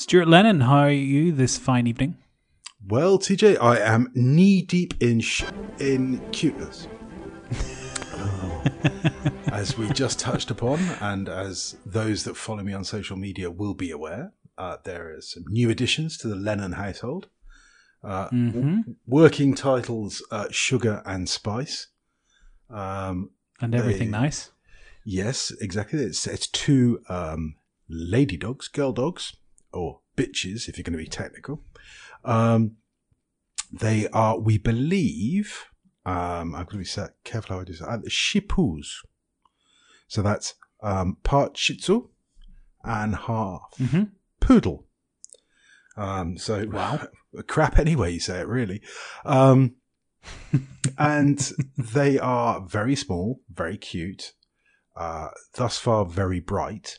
Stuart Lennon, how are you this fine evening? Well, TJ, I am knee deep in sh- in cuteness. as we just touched upon, and as those that follow me on social media will be aware, uh, there are some new additions to the Lennon household. Uh, w- working titles uh, Sugar and Spice. Um, And everything They- nice? Yes, exactly. It's it's two um, lady dogs, girl dogs, or bitches if you're going to be technical. Um, they are, we believe, um, I'm going to be careful how I do this. Uh, Shih-poos. So that's um, part Shih Tzu and half Mm-hmm. poodle. Um, so Wow. crap Anyway, you say it, really. Um, and they are very small, very cute, uh, thus far very bright.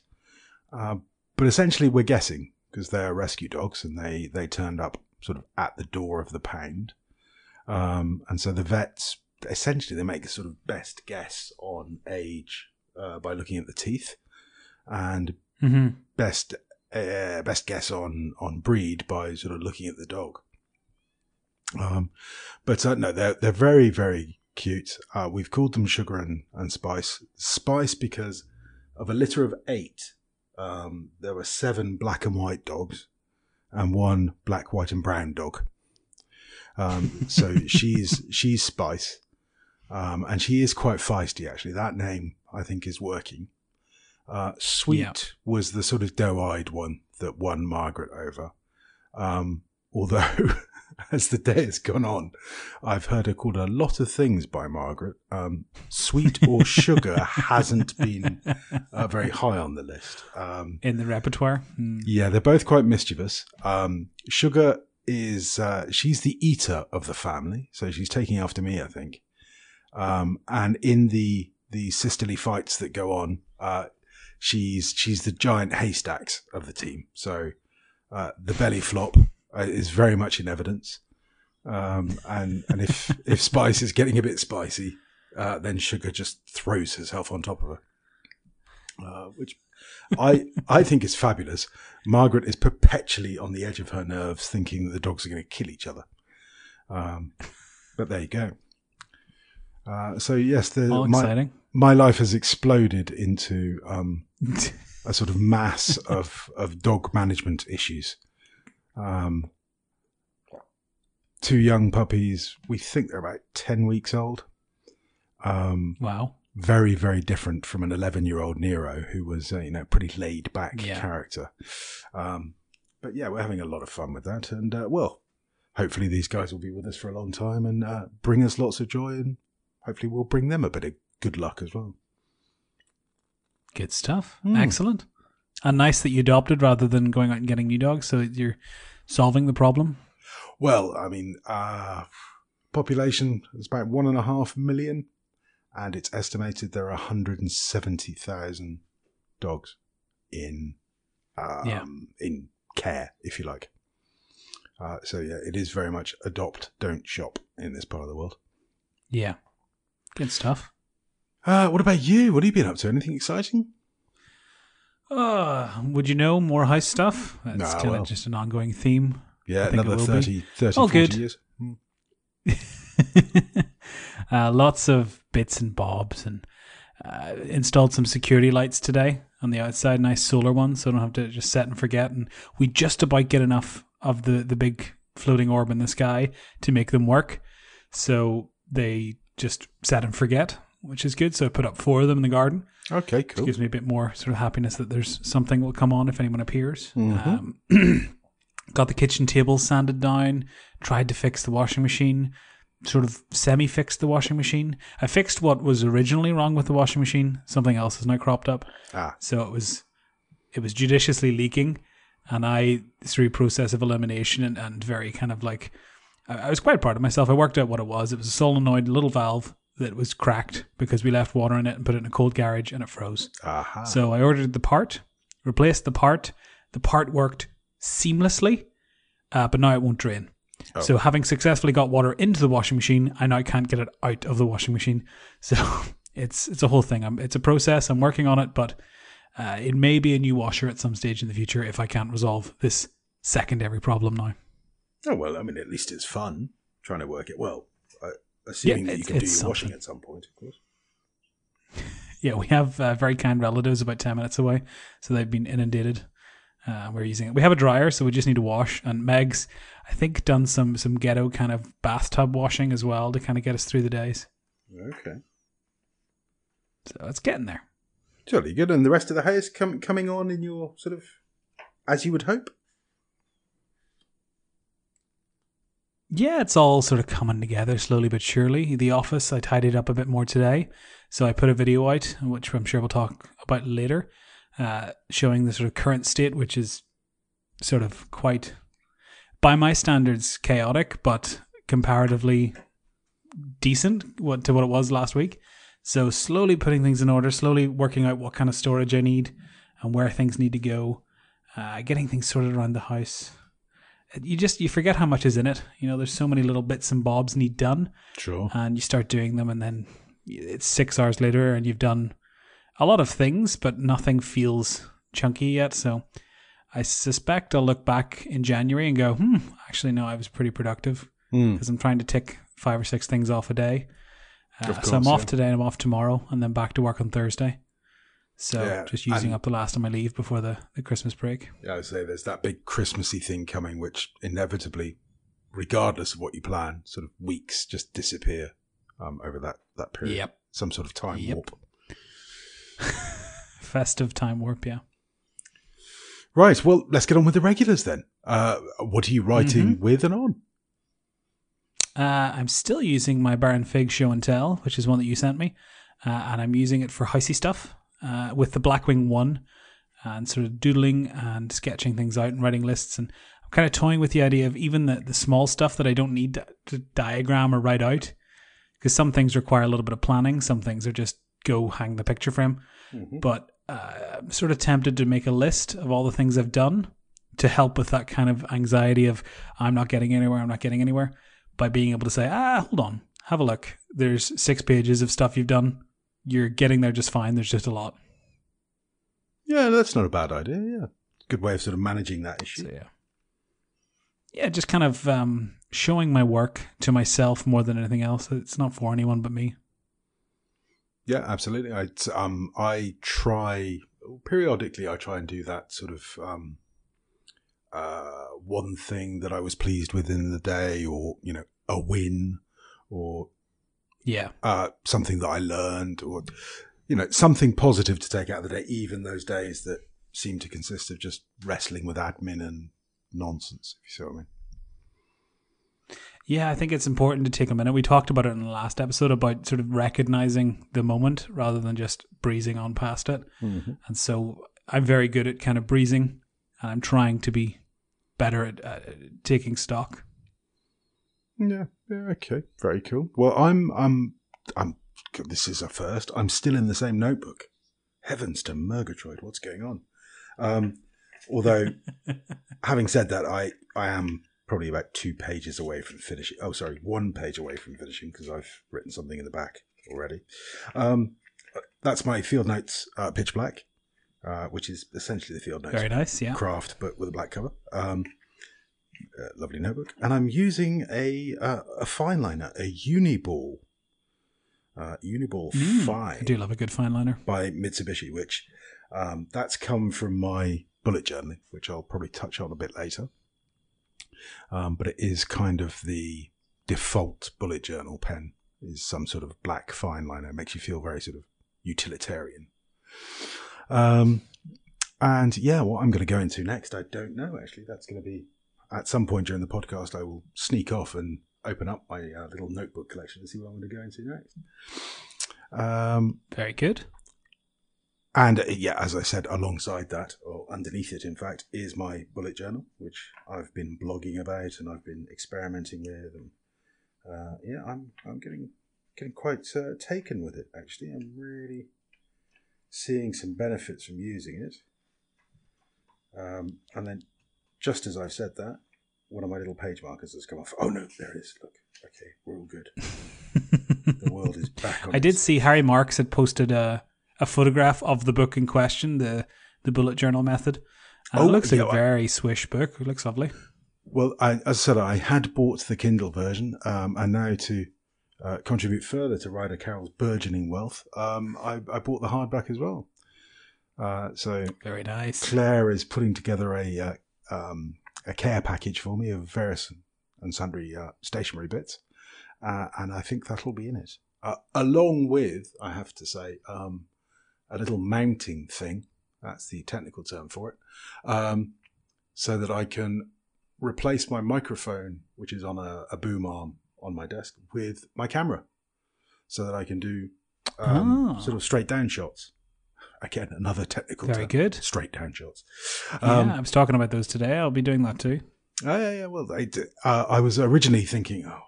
Uh, but essentially, we're guessing because they're rescue dogs and they, they turned up sort of at the door of the pound. Um, and so the vets essentially they make a sort of best guess on age uh, by looking at the teeth and Mm-hmm. best uh, best guess on on breed by sort of looking at the dog. Um, but uh, no, they're they're very very cute. Uh, we've called them sugar and, and spice. Spice because of a litter of eight. Um, there were seven black and white dogs, and one black, white, and brown dog. Um, so she's she's Spice, um, and she is quite feisty. Actually, that name I think is working. Uh, Sweet Yeah. was the sort of doe-eyed one that won Margaret over. Um, although, as the day has gone on, I've heard her called a lot of things by Margaret. Um, sweet or sugar hasn't been uh, very high on the list. Um, In the repertoire? Mm. yeah, they're both quite mischievous. Um, Sugar is uh, she's the eater of the family, so she's taking after me, I think. Um, and in the the sisterly fights that go on, uh, she's she's the giant haystacks of the team. So uh, the belly flop is very much in evidence. Um, and and if if Spice is getting a bit spicy, uh, then Sugar just throws herself on top of her, uh, which I I think is fabulous. Margaret is perpetually on the edge of her nerves, thinking that the dogs are going to kill each other. Um, but there you go. Uh, so yes, the, my my life has exploded into um, a sort of mass of of dog management issues. Um, two young puppies. We think they're about ten weeks old. Um, wow. very very different from an 11 year old nero who was uh, you know pretty laid back Yeah. character um, but yeah we're having a lot of fun with that and uh, well hopefully these guys will be with us for a long time and uh, bring us lots of joy and hopefully we'll bring them a bit of good luck as well Good stuff. Hmm. Excellent. And nice that you adopted rather than going out and getting new dogs. So you're solving the problem. well i mean uh, population is about one and a half million and it's estimated there are 170000 dogs in um, Yeah. in care, if you like. Uh, so yeah, it is very much adopt, don't shop in this part of the world. Yeah. Good stuff. Uh, what about you? What have you been up to? Anything exciting? Uh, would you know more house stuff? That's Nah, kind of well. just an ongoing theme. Yeah, another will 30, 30 All 40 good. years. Hmm. uh, lots of bits and bobs and uh, installed some security lights today on the outside, nice solar ones, so I don't have to just set and forget. And we just about get enough of the, the big floating orb in the sky to make them work. So they just set and forget, which is good. So I put up four of them in the garden. Okay, Which cool. gives me a bit more sort of happiness that there's something will come on if anyone appears. Mhm. Um, got the kitchen table sanded down. Tried to fix the washing machine. Sort of semi fixed the washing machine. I fixed what was originally wrong with the washing machine. Something else has now cropped up. Ah, So it was it was judiciously leaking, and I through process of elimination and, and very kind of like I, I was quite proud of myself. I worked out what it was. It was a solenoid little valve that was cracked because we left water in it and put it in a cold garage and it froze. aha. So I ordered the part, replaced the part. The part worked seamlessly, uh, but now it won't drain. Oh. So having successfully got water into the washing machine, I now can't get it out of the washing machine. So it's it's a whole thing. I'm, it's a process. I'm working on it, but uh, it may be a new washer at some stage in the future if I can't resolve this secondary problem now. Oh well, I mean, at least it's fun trying to work it well. Assuming Yeah, that you can do your it's washing at some point, of course. Yeah, we have uh, very kind relatives about 10 minutes away, so they've been inundated. Uh, we're using it. We have a dryer, so we just need to wash. And Meg's, I think, done some some ghetto kind of bathtub washing as well to kind of get us through the days. Okay. So it's getting there. Jolly good. And the rest of the house com- coming on in your sort of as you would hope. Yeah, it's all sort of coming together slowly but surely. The office, I tidied up a bit more today. So I put a video out, which I'm sure we'll talk about later, uh, showing the sort of current state, which is sort of quite, by my standards, chaotic, but comparatively decent to what it was last week. So slowly putting things in order, slowly working out what kind of storage I need and where things need to go, uh, getting things sorted around the house you just you forget how much is in it. You know, there's so many little bits and bobs need done, Sure. and you start doing them, and then it's six hours later, and you've done a lot of things, but nothing feels chunky yet. So I suspect I'll look back in January and go, hmm, actually no, I was pretty productive Hmm. because I'm trying to tick five or six things off a day. Uh, Of so I'm off yeah. today, and I'm off tomorrow, and then back to work on Thursday. So Yeah, just using up the last of my leave before the, the Christmas break. Yeah, I say there's that big Christmassy thing coming, which inevitably, regardless of what you plan, sort of weeks just disappear um, over that that period. Yep. Some sort of time Yep. warp. Festive time warp, yeah. Right. Well, let's get on with the regulars then. Uh, what are you writing Mm-hmm. with and on? Uh, I'm still using my Baron Fig show and tell, which is one that you sent me, uh, and I'm using it for heisty stuff uh, with the Blackwing one, and sort of doodling and sketching things out and writing lists. And I'm kind of toying with the idea of even the, the small stuff that I don't need to, to diagram or write out, because some things require a little bit of planning, some things are just go hang the picture frame. But uh, I'm sort of tempted to make a list of all the things I've done to help with that kind of anxiety of I'm not getting anywhere, I'm not getting anywhere by being able to say, ah, hold on, have a look. There's six pages of stuff you've done. You're getting there just fine. There's just a lot. Yeah, that's not a bad idea. Yeah, good way of sort of managing that issue. So yeah, yeah, just kind of um, showing my work to myself more than anything else. It's not for anyone but me. Yeah, absolutely. I um I try periodically. I try and do that sort of um uh one thing that I was pleased with in the day, or you know, a win, or Yeah, uh something that I learned, or you know, something positive to take out of the day. Even those days that seem to consist of just wrestling with admin and nonsense. If you see what I mean. yeah. I think it's important to take a minute. We talked about it in the last episode about sort of recognizing the moment rather than just breezing on past it. And so I'm very good at kind of breezing, and I'm trying to be better at uh, taking stock. Yeah, yeah, okay, very cool. Well, I'm, I'm, I'm. This is a first. I'm still in the same notebook. Heavens to Murgatroyd, what's going on? Um, although, having said that, I, I am probably about two pages away from finishing. Oh, sorry, one page away from finishing because I've written something in the back already. Um, that's my field notes, uh, pitch black, uh, which is essentially the field notes Very nice. Yeah. craft, but with a black cover. Um, uh, lovely notebook, and I'm using a uh, a fine liner, a Uniball, uh, Uniball Mm, Fine I do love a good fine liner. by Mitsubishi, which um, that's come from my bullet journaling, which I'll probably touch on a bit later. Um, but it is kind of the default bullet journal pen is some sort of black fine liner. It makes you feel very sort of utilitarian. Um, and yeah, what I'm going to go into next, I don't know actually. That's going to be at some point during the podcast. I will sneak off and open up my uh, little notebook collection and see what I'm going to go into next. Um, Very good. and uh, yeah, as I said, alongside that, or underneath it, in fact, is my bullet journal, which I've been blogging about and I've been experimenting with. And uh, yeah, I'm I'm getting getting quite uh, taken with it. Actually, I'm really seeing some benefits from using it. Um, and then, just as I've said that, one of my little page markers has come off. Oh no, there it is. Look, okay, we're all good. The world is back on. I did see Harry Marks had posted a, a photograph of the book in question, the the bullet journal method. And Oh, it looks like yeah, a I- very swish book. It looks lovely. Well, I, as I said, I had bought the Kindle version, um, and now to uh, contribute further to Ryder Carroll's burgeoning wealth, um, I, I bought the hardback as well. Uh, so Very nice. Claire is putting together a uh, um, a care package for me of various and sundry uh, stationery bits, uh, and I think that'll be in it, uh, along with, I have to say, um, a little mounting thing. That's the technical term for it, um, so that I can replace my microphone, which is on a, a boom arm on my desk, with my camera, so that I can do um, Ah. sort of straight down shots. Again, another technical Very term. good. Straight down shots. yeah, Um, I was talking about those today. I'll be doing that too. Oh, yeah, yeah. Well, I, uh, I was originally thinking, oh,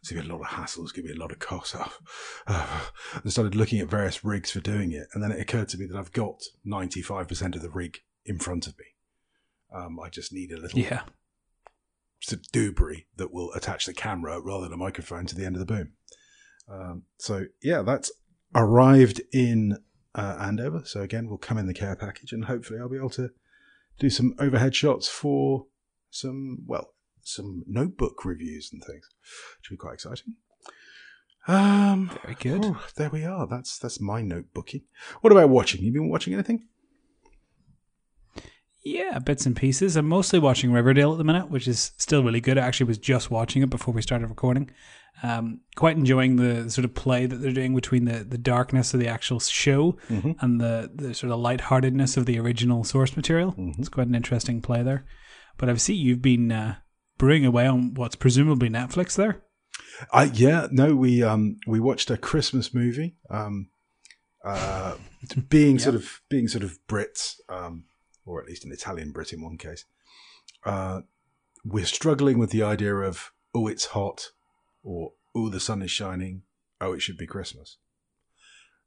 it's going to be a lot of hassle. It's going to be a lot of cost. Oh, uh, I started looking at various rigs for doing it. And then it occurred to me that I've got 95% of the rig in front of me. Um, I just need a little Yeah. sort of doobery that will attach the camera rather than a microphone to the end of the boom. Um, so, yeah, that's arrived in uh, Andover. So, again, we'll come in the care package and hopefully I'll be able to do some overhead shots for some, well, some notebook reviews and things, which will be quite exciting. Um, Very good. oh, there we are. That's that's my notebooking. What about watching? You been watching anything? Yeah, bits and pieces. I'm mostly watching Riverdale at the minute, which is still really good. I actually was just watching it before we started recording. Um, quite enjoying the sort of play that they're doing between the, the darkness of the actual show Mhm. and the, the sort of lightheartedness of the original source material. Mhm. It's quite an interesting play there. But I see you've been uh, brewing away on what's presumably Netflix there. I yeah no we um we watched a Christmas movie um uh being sort of being sort of Brits um or at least an Italian Brit in one case uh we're struggling with the idea of oh it's hot or oh the sun is shining oh it should be Christmas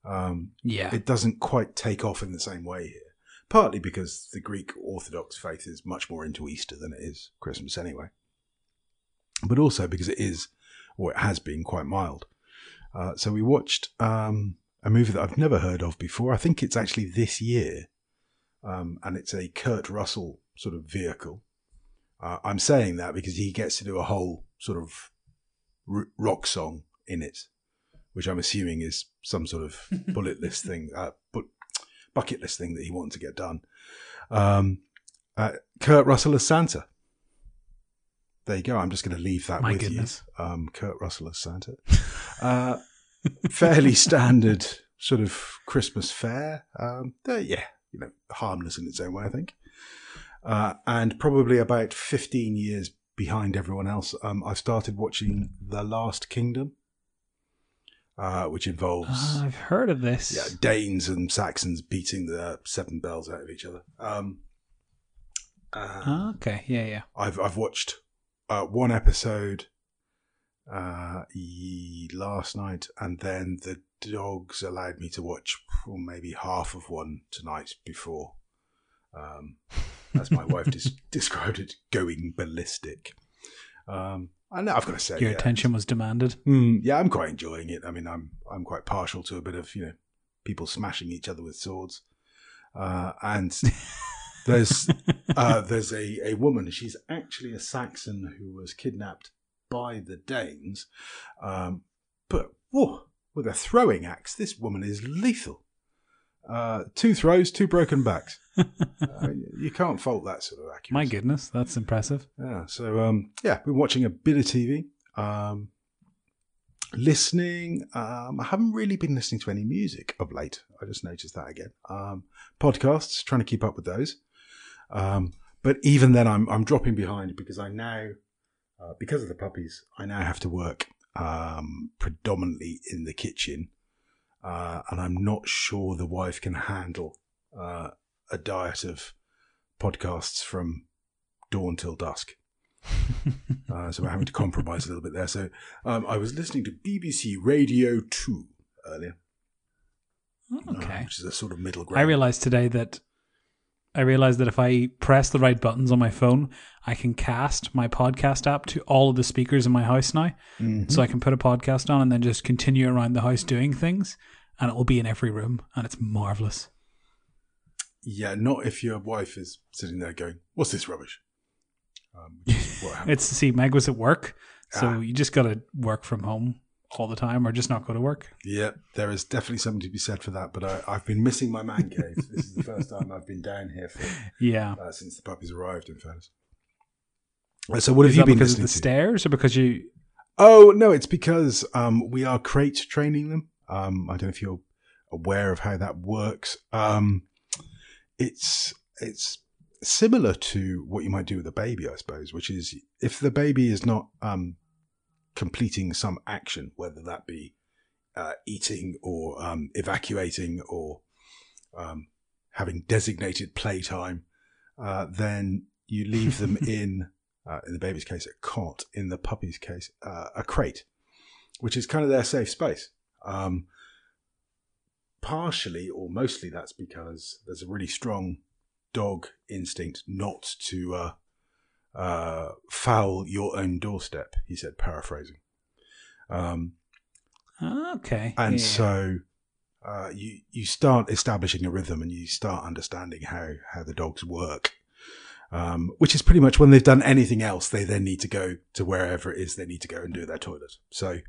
um Yeah. it doesn't quite take off in the same way here partly because the Greek Orthodox faith is much more into Easter than it is Christmas anyway but also because it is or it has been quite mild. Uh, so we watched um, a movie that I've never heard of before. I think it's actually this year, um, and it's a Kurt Russell sort of vehicle. Uh, I'm saying that because he gets to do a whole sort of r- rock song in it, which I'm assuming is some sort of bullet list thing, uh, bu- bucket list thing that he wanted to get done. Um, uh, Kurt Russell as Santa. There you go. I'm just going to leave that My with goodness. you. Um, Kurt Russell as Santa. Uh, fairly standard sort of Christmas fare. Um, yeah, you know, harmless in its own way, I think. Uh, and probably about 15 years behind everyone else, um, I started watching The Last Kingdom, uh, which involves Ah, I've heard of this. yeah, Danes and Saxons beating the seven bells out of each other. Um, uh, Ah, okay. Yeah, yeah. I've I've watched uh, one episode uh, last night, and then the dogs allowed me to watch maybe half of one tonight before. Um, as my wife des- described it, going ballistic. Um, I know I've got to say, Your yeah, attention was demanded. Mm, yeah, I'm quite enjoying it. I mean, I'm I'm quite partial to a bit of you know people smashing each other with swords, uh, and there's uh, there's a, a woman. She's actually a Saxon who was kidnapped by the Danes, um, but whoa, with a throwing axe, this woman is lethal. Uh, two throws, two broken backs. uh, you can't fault that sort of accuracy. My goodness, that's impressive. Yeah. So um, yeah, been watching a bit of TV. Um, listening. Um, I haven't really been listening to any music of late. I just noticed that again. Um, podcasts, trying to keep up with those. Um, but even then, I'm I'm dropping behind because I now, uh, because of the puppies, I now have to work um, predominantly in the kitchen, uh, and I'm not sure the wife can handle uh, a diet of podcasts from dawn till dusk. Uh, so we're having to compromise a little bit there. So um, I was listening to BBC Radio 2 earlier, uh, Okay. which is a sort of middle ground. I realized today that I realized that if I press the right buttons on my phone, I can cast my podcast app to all of the speakers in my house now. Mhm. So I can put a podcast on and then just continue around the house doing things. and it will be in every room, and it's marvelous. Yeah, not if your wife is sitting there going, "What's this rubbish?" Um, what. It's see, Meg was at work, so Ah. you just got to work from home all the time, or just not go to work. yeah, there is definitely something to be said for that. But I, I've been missing my man cave. this is the first time I've been down here for Yeah. uh, since the puppies arrived. In fairness. So what have you been because of the to? stairs, or because you? Oh no, it's because um, we are crate training them. Um, I don't know if you're aware of how that works. Um, it's it's similar to what you might do with a baby, I suppose, which is if the baby is not um, completing some action, whether that be uh, eating or um, evacuating or um, having designated playtime, uh, then you leave them in uh, in the baby's case, a cot. In the puppy's case, uh, a crate, which is kind of their safe space. Um, partially or mostly that's because there's a really strong dog instinct not to uh, foul your own doorstep, he said, paraphrasing. Um, Okay. and yeah. so uh, you you start establishing a rhythm and you start understanding how how the dogs work um, which is pretty much when they've done anything else they then need to go to wherever it is they need to go and do their toilet so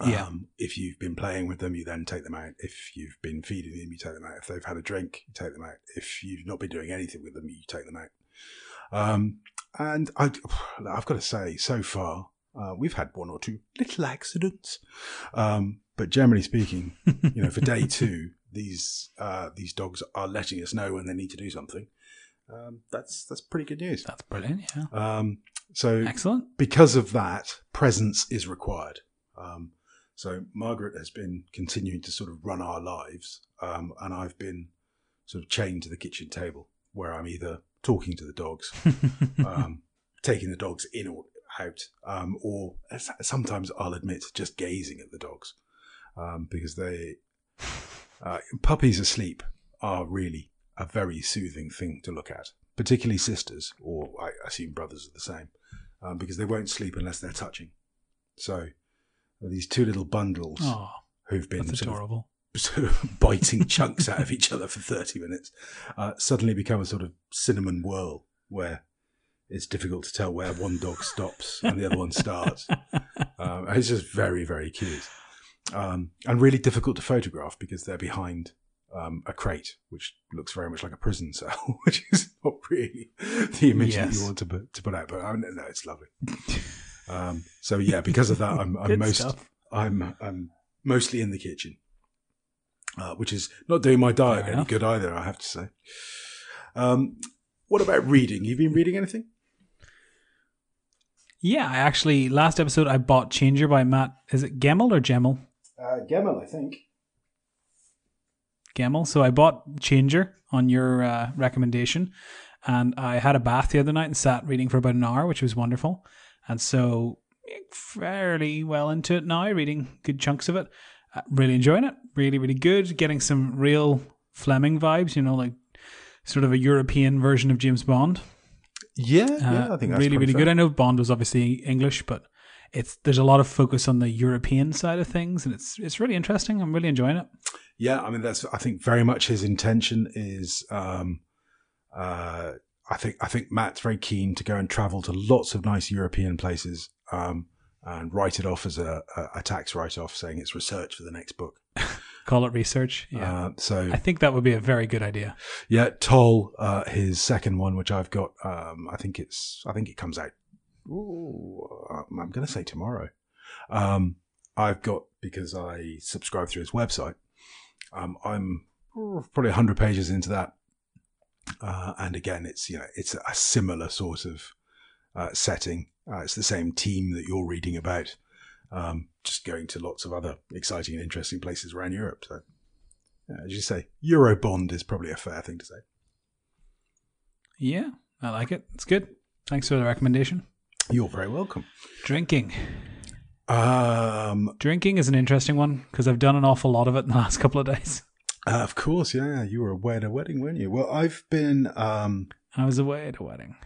um, Yeah. if you've been playing with them you then take them out if you've been feeding them you take them out if they've had a drink you take them out if you've not been doing anything with them you take them out um, and I, I've got to say so far uh, we've had one or two little accidents um, but generally speaking, you know, for day two, these uh, these dogs are letting us know when they need to do something. Um, that's that's pretty good news. That's brilliant. Yeah. Um, so Excellent. because of that, presence is required. Um, so Margaret has been continuing to sort of run our lives, um, and I've been sort of chained to the kitchen table where I'm either talking to the dogs, um, taking the dogs in or out, um, or sometimes I'll admit just gazing at the dogs um, because they uh, puppies asleep are really a very soothing thing to look at, particularly sisters, or I assume brothers are the same, um, because they won't sleep unless they're touching. So these two little bundles who've been sort of adorable. Sort of biting chunks out of each other for 30 minutes uh, suddenly become a sort of cinnamon whirl where it's difficult to tell where one dog stops and the other one starts. Um, it's just very, very cute. Um, and really difficult to photograph because they're behind um, a crate, which looks very much like a prison cell, which is not really the image that you want to put, to put out. But no, it's lovely. Um, so yeah, because of that, I'm, I'm most stuff. I'm I'm mostly in the kitchen, uh, which is not doing my diet any good either. I have to say. Um, what about reading? You been reading anything? Yeah, I actually last episode I bought Changer by Matt. Is it Gemmell or Gemmell? Uh, Gemmell, I think. Gemmell. So I bought Changer on your uh, recommendation, and I had a bath the other night and sat reading for about an hour, which was wonderful. And so fairly well into it now, reading good chunks of it. Uh, really enjoying it. Really, really good. Getting some real Fleming vibes. You know, like sort of a European version of James Bond. Yeah, Uh, yeah, I think that's really, really fair. good. I know Bond was obviously English, but it's there's a lot of focus on the European side of things, and it's it's really interesting. I'm really enjoying it. Yeah, I mean that's I think very much his intention is. Um, uh, I think I think Matt's very keen to go and travel to lots of nice European places um, and write it off as a, a, tax write off, saying it's research for the next book. Call it research. Yeah, Uh, so I think that would be a very good idea. Yeah, Toll, uh, his second one, which I've got. Um, I think it's. I think it comes out. Ooh, um, I'm going to say tomorrow. Um, I've got because I subscribe through his website. Um, I'm probably 100 pages into that, uh, and again, it's you know it's a similar sort of uh, setting. Uh, it's the same team that you're reading about, um, just going to lots of other exciting and interesting places around Europe. So, yeah, as you say, Eurobond is probably a fair thing to say. Yeah, I like it. It's good. Thanks for the recommendation. You're very welcome. Drinking. Um, Drinking is an interesting one because I've done an awful lot of it in the last couple of days. uh, of course, yeah, you were away at a wedding, weren't you? Well, I've been, um, I was away at a wedding.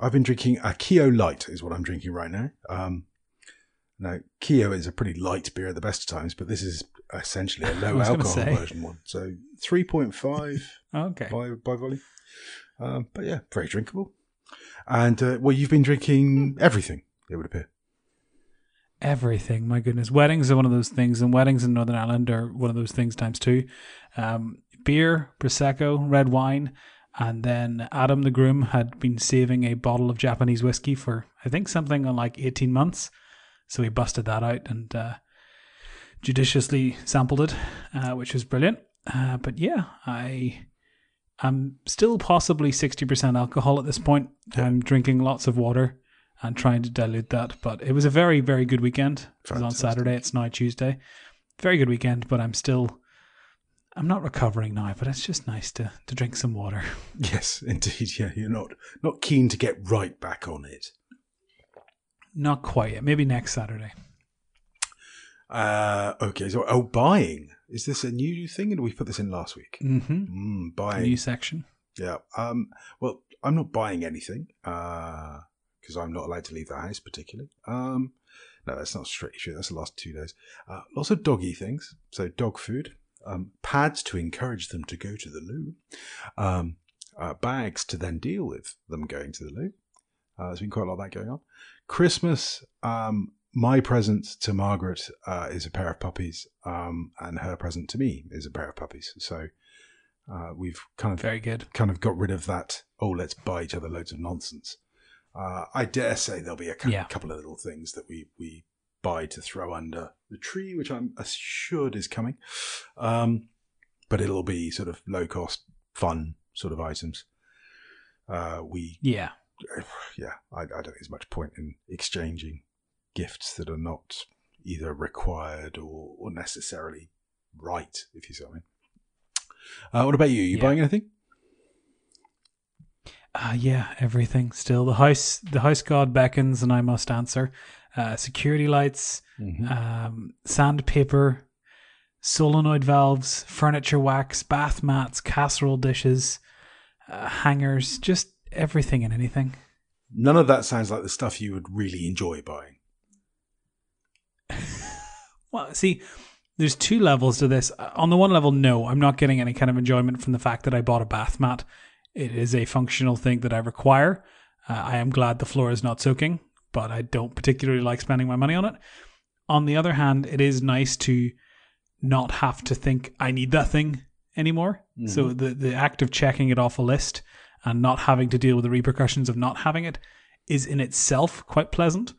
I've been drinking a Keo Light is what I'm drinking right now. Um, now Keo is a pretty light beer at the best of times, but this is essentially a low alcohol version one. So three point five Okay. by by volume. Um, but yeah, very drinkable. And uh, well, you've been drinking everything. It would appear. Everything, my goodness. Weddings are one of those things, and weddings in Northern Ireland are one of those things times two. Um, beer, prosecco, red wine, and then Adam the groom had been saving a bottle of Japanese whiskey for I think something on like eighteen months, so he busted that out and uh, judiciously sampled it, uh, which was brilliant. Uh, but yeah, I I'm still possibly sixty percent alcohol at this point. I'm drinking lots of water and trying to dilute that. But it was a very, very good weekend. It was on Saturday. It's now Tuesday. Very good weekend, but I'm still, I'm not recovering now. But it's just nice to to drink some water. Yes, indeed. Yeah, you're not not keen to get right back on it. Not quite yet. Maybe next Saturday. Uh, okay, so oh, buying is this a new thing? And we put this in last week. Mm-hmm. Mm, buying. New section. Yeah. Um. Well, I'm not buying anything because I'm not allowed to leave the house, particularly. Um. No, that's not strictly true. That's the last two days. Uh, lots of doggy things. So dog food, um, pads to encourage them to go to the loo, um, uh, bags to then deal with them going to the loo. Uh, there's been quite a lot of that going on. Christmas. Um, my present to Margaret uh, is a pair of puppies, um, and her present to me is a pair of puppies. So uh, we've kind of Very good. kind of got rid of that. Oh, let's buy each other loads of nonsense. Uh, I dare say there'll be a Yeah. couple of little things that we we buy to throw under the tree, which I'm assured is coming. Um, but it'll be sort of low cost, fun sort of items. Uh, we Yeah. yeah, I, I don't think there's much point in exchanging gifts that are not either required or, or necessarily right, if you see what I mean. Uh, what about you? You Yeah. buying anything? Uh, yeah, everything. Still, the house, the house god beckons, and I must answer. Uh, security lights, Mm-hmm. um, sandpaper, solenoid valves, furniture wax, bath mats, casserole dishes, uh, hangers, just everything and anything. None of that sounds like the stuff you would really enjoy buying. Well, see, there's two levels to this. Uh, On the one level, no, I'm not getting any kind of enjoyment from the fact that I bought a bath mat. It is a functional thing that I require. Uh, I am glad the floor is not soaking, but I don't particularly like spending my money on it. On the other hand, it is nice to not have to think I need that thing anymore. So the the act of checking it off a list and not having to deal with the repercussions of not having it is in itself quite pleasant.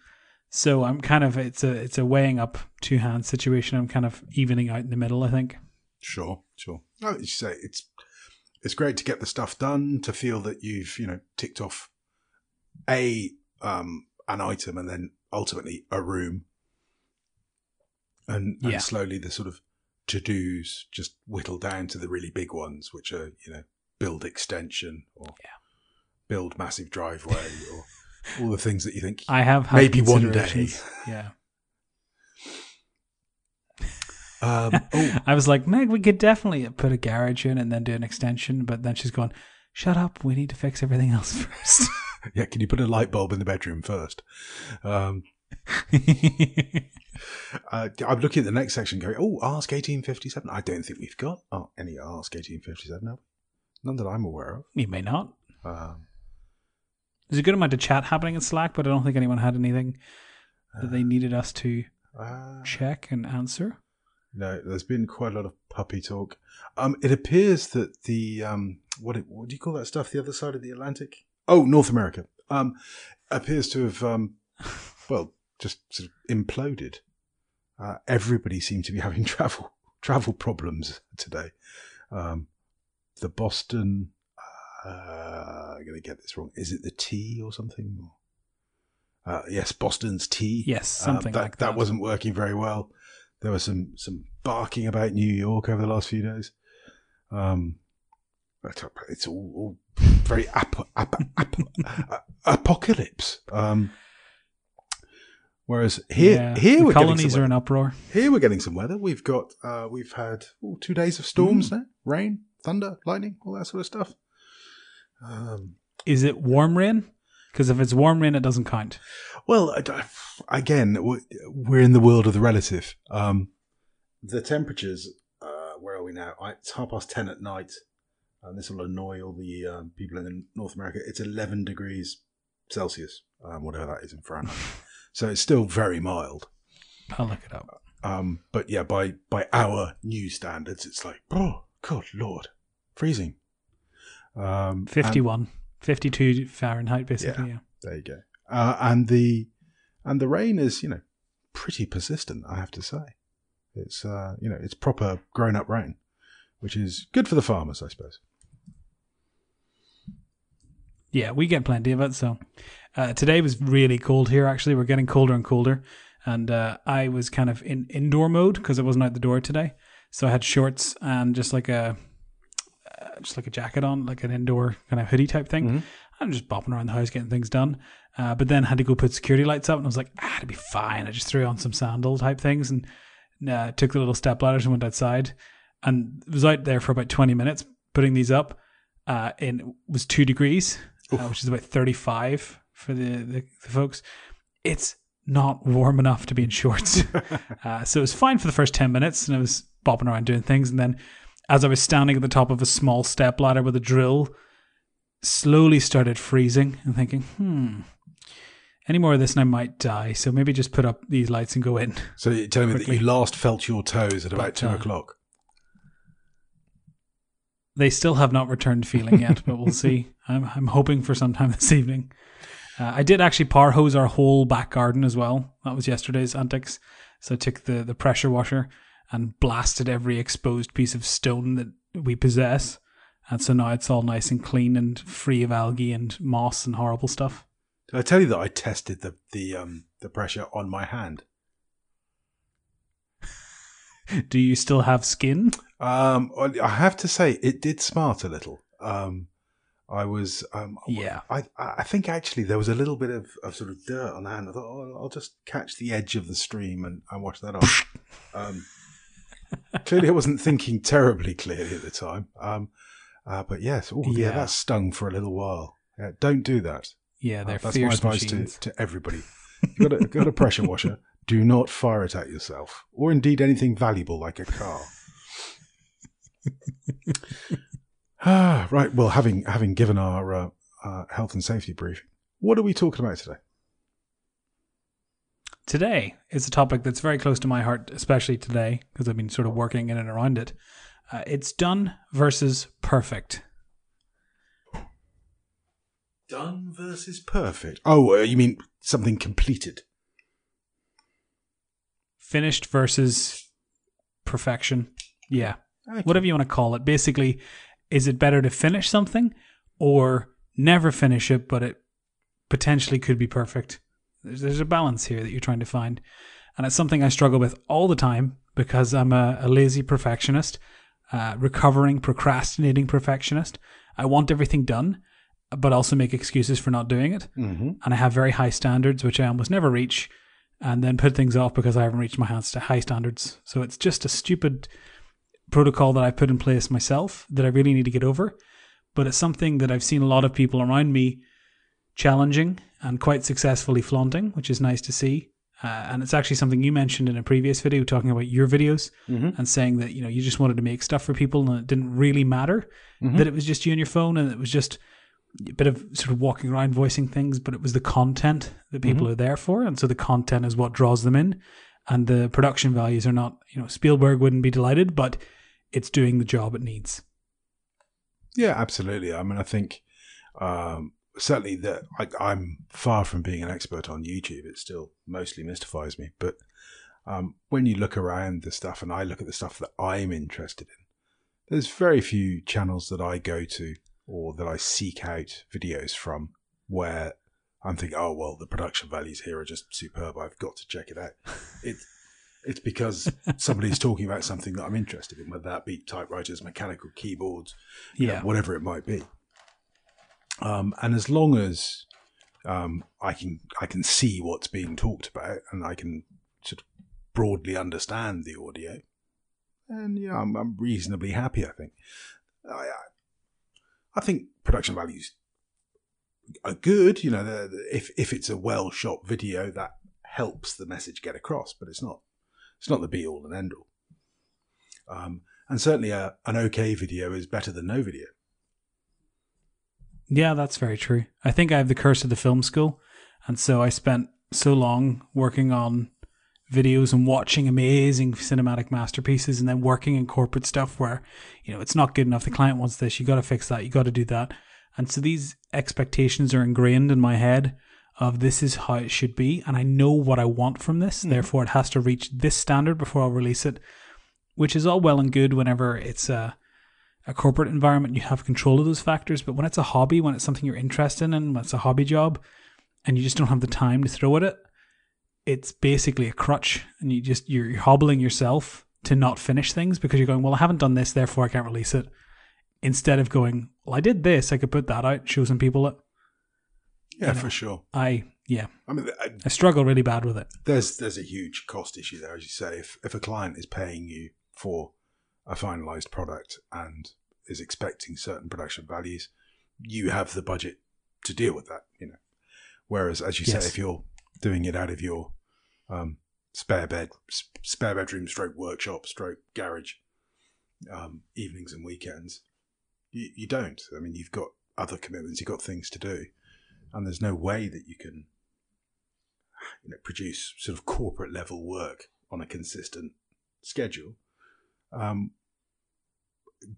So I'm kind of it's a it's a weighing up two hands situation. I'm kind of evening out in the middle. I think. Sure, sure. No, as you say, it's it's great to get the stuff done, to feel that you've you know ticked off a um an item and then ultimately a room, and, and Yeah. slowly the sort of to dos just whittle down to the really big ones, which are you know build extension or build massive driveway or all the things that you think I have Maybe one day. Yeah. Um, oh, I was like, Meg, we could definitely put a garage in and then do an extension. But then she's going, shut up. We need to fix everything else first. yeah, can you put a light bulb in the bedroom first? Um, uh, I'm looking at the next section going, oh, Ask 1857. I don't think we've got oh, any Ask 1857 now. None that I'm aware of. you may not. Um, There's a good amount of chat happening in Slack, but I don't think anyone had anything that they needed us to uh, check and answer. no, there's been quite a lot of puppy talk. Um, it appears that the um, what it, what do you call that stuff? The other side of the Atlantic? Oh, North America. Um, appears to have um, well, just sort of imploded. Uh, everybody seems to be having travel travel problems today. Um, the Boston, uh, I'm going to get this wrong. Is it the T or something? Uh, yes, Boston's T. Yes, Um, something that, like that. That wasn't working very well. There was some some barking about New York over the last few days. Um, it's all, all very ap- ap- ap- apocalypse. Um, whereas here, Yeah, here we're colonies getting some are in uproar. Here we're getting some weather. We've got uh, we've had oh, two days of storms Mm. now, rain, thunder, lightning, all that sort of stuff. Um, Is it warm rain? Because if it's warm rain, it doesn't count. Well, again, we're in the world of the relative. Um, the temperatures. Uh, where are we now? It's half past ten at night, and this will annoy all the um, people in North America. It's eleven degrees Celsius, um, whatever that is in Fahrenheit. so it's still very mild. I'll look it up. Um, but yeah, by by our new standards, it's like, oh, good lord, freezing. Um, and- 51, 52 Fahrenheit, basically. Yeah. There you go. Uh, and the and the rain is, you know, pretty persistent. I have to say, it's uh, you know, it's proper grown up rain, which is good for the farmers, I suppose. Yeah, we get plenty of it. So uh, today was really cold here. Actually, we're getting colder and colder, and uh, I was kind of in indoor mode because I wasn't out the door today. So I had shorts and just like a uh, just like a jacket on, like an indoor kind of hoodie type thing. Mhm. I'm just bopping around the house getting things done. Uh, but then had to go put security lights up, and I was like, ah, it'll be fine. I just threw on some sandal type things and uh, took the little step ladders and went outside, and was out there for about 20 minutes putting these up. Uh, and it was two degrees, uh, which is about 35 for the, the, the folks. It's not warm enough to be in shorts. uh, so it was fine for the first 10 minutes, and I was bopping around doing things. And then as I was standing at the top of a small step ladder with a drill, slowly started freezing and thinking, hmm, any more of this and I might die. So maybe just put up these lights and go in. So you're telling me that you last felt your toes at about But, two uh, o'clock. They still have not returned feeling yet, but we'll see. I'm, I'm hoping for sometime this evening. Uh, I did actually power hose our whole back garden as well. That was yesterday's antics. So I took the, the pressure washer and blasted every exposed piece of stone that we possess. And so now it's all nice and clean and free of algae and moss and horrible stuff. Did I tell you that I tested the the um the pressure on my hand? Do you still have skin? Um, I have to say it did smart a little. Um, I was um, Yeah. I I think actually there was a little bit of, of sort of dirt on the hand. I thought, oh, I'll just catch the edge of the stream and, and wash that off. um, clearly, I wasn't thinking terribly clearly at the time. Um, uh, but yes, oh, yeah. Yeah. that stung for a little while. Yeah, don't do that. Yeah, Uh, they're that's my advice to, machines. to everybody. You got a, got a pressure washer. Do not fire it at yourself, or indeed anything valuable like a car. Ah, right. Well, having having given our uh, uh, health and safety briefing, what are we talking about today? Today is a topic that's very close to my heart, especially today, because I've been sort of working in and around it. Uh, it's done versus perfect. Done versus perfect. Oh, uh, you mean something completed? Finished versus perfection. Yeah. Okay. Whatever you want to call it. Basically, is it better to finish something or never finish it, but it potentially could be perfect? There's, there's a balance here that you're trying to find. And it's something I struggle with all the time because I'm a, a lazy perfectionist, uh, recovering, procrastinating perfectionist. I want everything done, but also make excuses for not doing it. Mm-hmm. And I have very high standards, which I almost never reach, and then put things off because I haven't reached my hands to high standards. So it's just a stupid protocol that I put in place myself that I really need to get over. But it's something that I've seen a lot of people around me challenging and quite successfully flaunting, which is nice to see. Uh, and it's actually something you mentioned in a previous video talking about your videos Mm-hmm. and saying that you know you just wanted to make stuff for people and it didn't really matter Mhm. that it was just you and your phone and it was just a bit of sort of walking around voicing things but it was the content that people are there for and so the content is what draws them in and the production values are not you know Spielberg wouldn't be delighted but it's doing the job it needs Yeah, absolutely. I mean, I think um, certainly that I, I'm far from being an expert on YouTube. It still mostly mystifies me. But um, when you look around the stuff, and I look at the stuff that I'm interested in, there's very few channels that I go to or that I seek out videos from where I'm thinking, oh well, the production values here are just superb. I've got to check it out. It, it's because somebody's talking about something that I'm interested in, whether that be typewriters, mechanical keyboards, you know, whatever it might be. Um, and as long as um, I can I can see what's being talked about and I can sort of broadly understand the audio, and yeah, I'm, I'm reasonably happy. I think. I, I- I think production values are good. You know, if if it's a well shot video, that helps the message get across. But it's not it's not the be all and end all. Um, and certainly a, an okay video is better than no video. Yeah, that's very true. I think I have the curse of the film school. And so I spent so long working on videos and watching amazing cinematic masterpieces and then working in corporate stuff where, you know, it's not good enough. The client wants this. You got to fix that. You got to do that. And so these expectations are ingrained in my head of this is how it should be. And I know what I want from this. Mm-hmm. Therefore, it has to reach this standard before I'll release it, which is all well and good whenever it's a, a corporate environment. You have control of those factors. But when it's a hobby, when it's something you're interested in, when it's a hobby job, and you just don't have the time to throw at it, it's basically a crutch, and you just you're, you're hobbling yourself to not finish things because you're going, well, I haven't done this, therefore I can't release it. Instead of going, well, I did this, I could put that out, show some people it. Yeah, you know, for sure. I yeah. I mean, I, I, struggle really bad with it. There's there's a huge cost issue there, as you say. If if a client is paying you for a finalized product and is expecting certain production values, you have the budget to deal with that. You know, whereas as you yes. say, if you're doing it out of your um, spare bed, spare bedroom, stroke workshop, stroke garage, um, evenings and weekends. You, you don't. I mean, you've got other commitments. You've got things to do, and there's no way that you can, you know, produce sort of corporate level work on a consistent schedule. Um,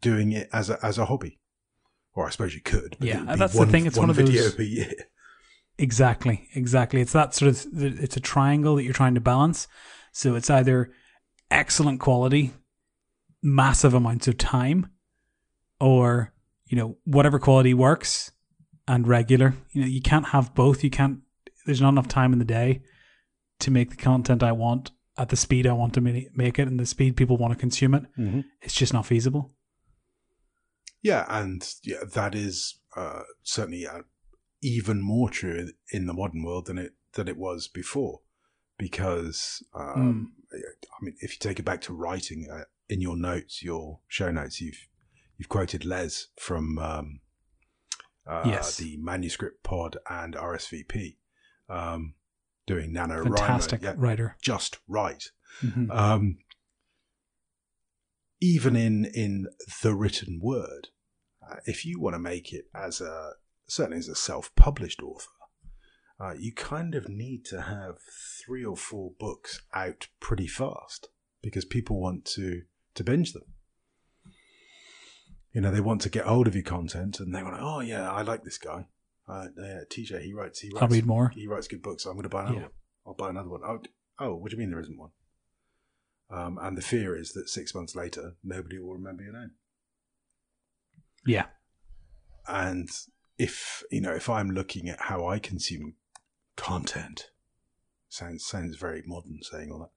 doing it as a as a hobby, or I suppose you could. yeah, that's one, the thing. It's one, one of video those, per year. Exactly, exactly. It's that sort of it's a triangle that you're trying to balance. So it's either excellent quality, massive amounts of time, or you know whatever quality works and regular. You know you can't have both. You can't. There's not enough time in the day to make the content I want at the speed I want to make it and the speed people want to consume it. Mm-hmm. It's just not feasible. Yeah, and yeah, that is uh, certainly a even more true in the modern world than it than it was before, because um, mm. I mean, if you take it back to writing uh, in your notes, your show notes, you've you've quoted Les from um, uh, yes. the manuscript pod and RSVP um, doing nano fantastic yeah, writer, just right. Mm-hmm. Um, even in in the written word, uh, if you want to make it as a certainly as a self-published author, uh, you kind of need to have three or four books out pretty fast because people want to to binge them. You know, they want to get hold of your content and they want to, oh yeah, I like this guy. Uh, yeah, TJ, he writes, he writes. I'll read more. He writes good books. So I'm going to buy another yeah. one. I'll buy another one. Oh, oh, what do you mean there isn't one? Um, and the fear is that six months later, nobody will remember your name. Yeah. And if you know if I'm looking at how I consume content, sounds sounds very modern saying all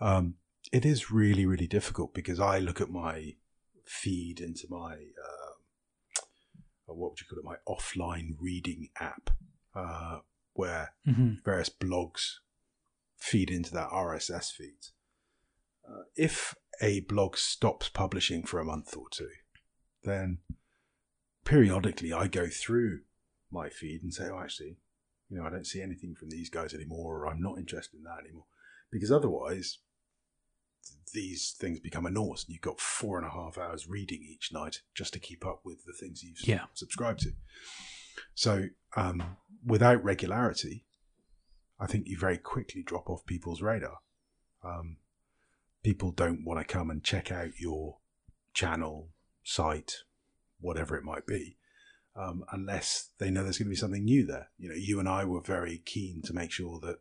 that. Um, it is really really difficult because I look at my feed into my uh, what would you call it my offline reading app uh, where mm-hmm. various blogs feed into that RSS feed. Uh, if a blog stops publishing for a month or two, then periodically I go through my feed and say, oh, actually, you know, I don't see anything from these guys anymore, or I'm not interested in that anymore. Because otherwise, these things become enormous, and you've got four and a half hours reading each night just to keep up with the things you've yeah. subscribed to. So, um, without regularity, I think you very quickly drop off people's radar. Um, people don't want to come and check out your channel, site, whatever it might be, um, unless they know there's going to be something new there. You know, you and I were very keen to make sure that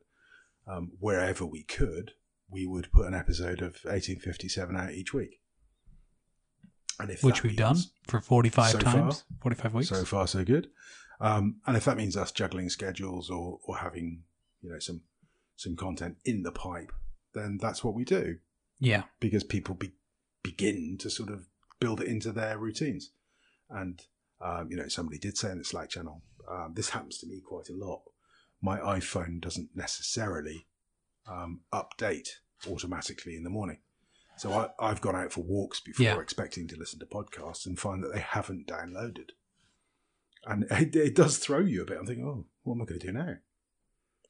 um, wherever we could, we would put an episode of 1857 out each week. And if Which we've done for 45 so times, far, 45 weeks. So far, so good. Um, and if that means us juggling schedules or, or having, you know, some some content in the pipe, then that's what we do. Yeah. Because people be, begin to sort of build it into their routines. And, um, you know, somebody did say in the Slack channel, um, this happens to me quite a lot. My iPhone doesn't necessarily um, update automatically in the morning. So I, have gone out for walks before yeah. expecting to listen to podcasts and find that they haven't downloaded. And it, it, does throw you a bit. I'm thinking, oh, what am I going to do now?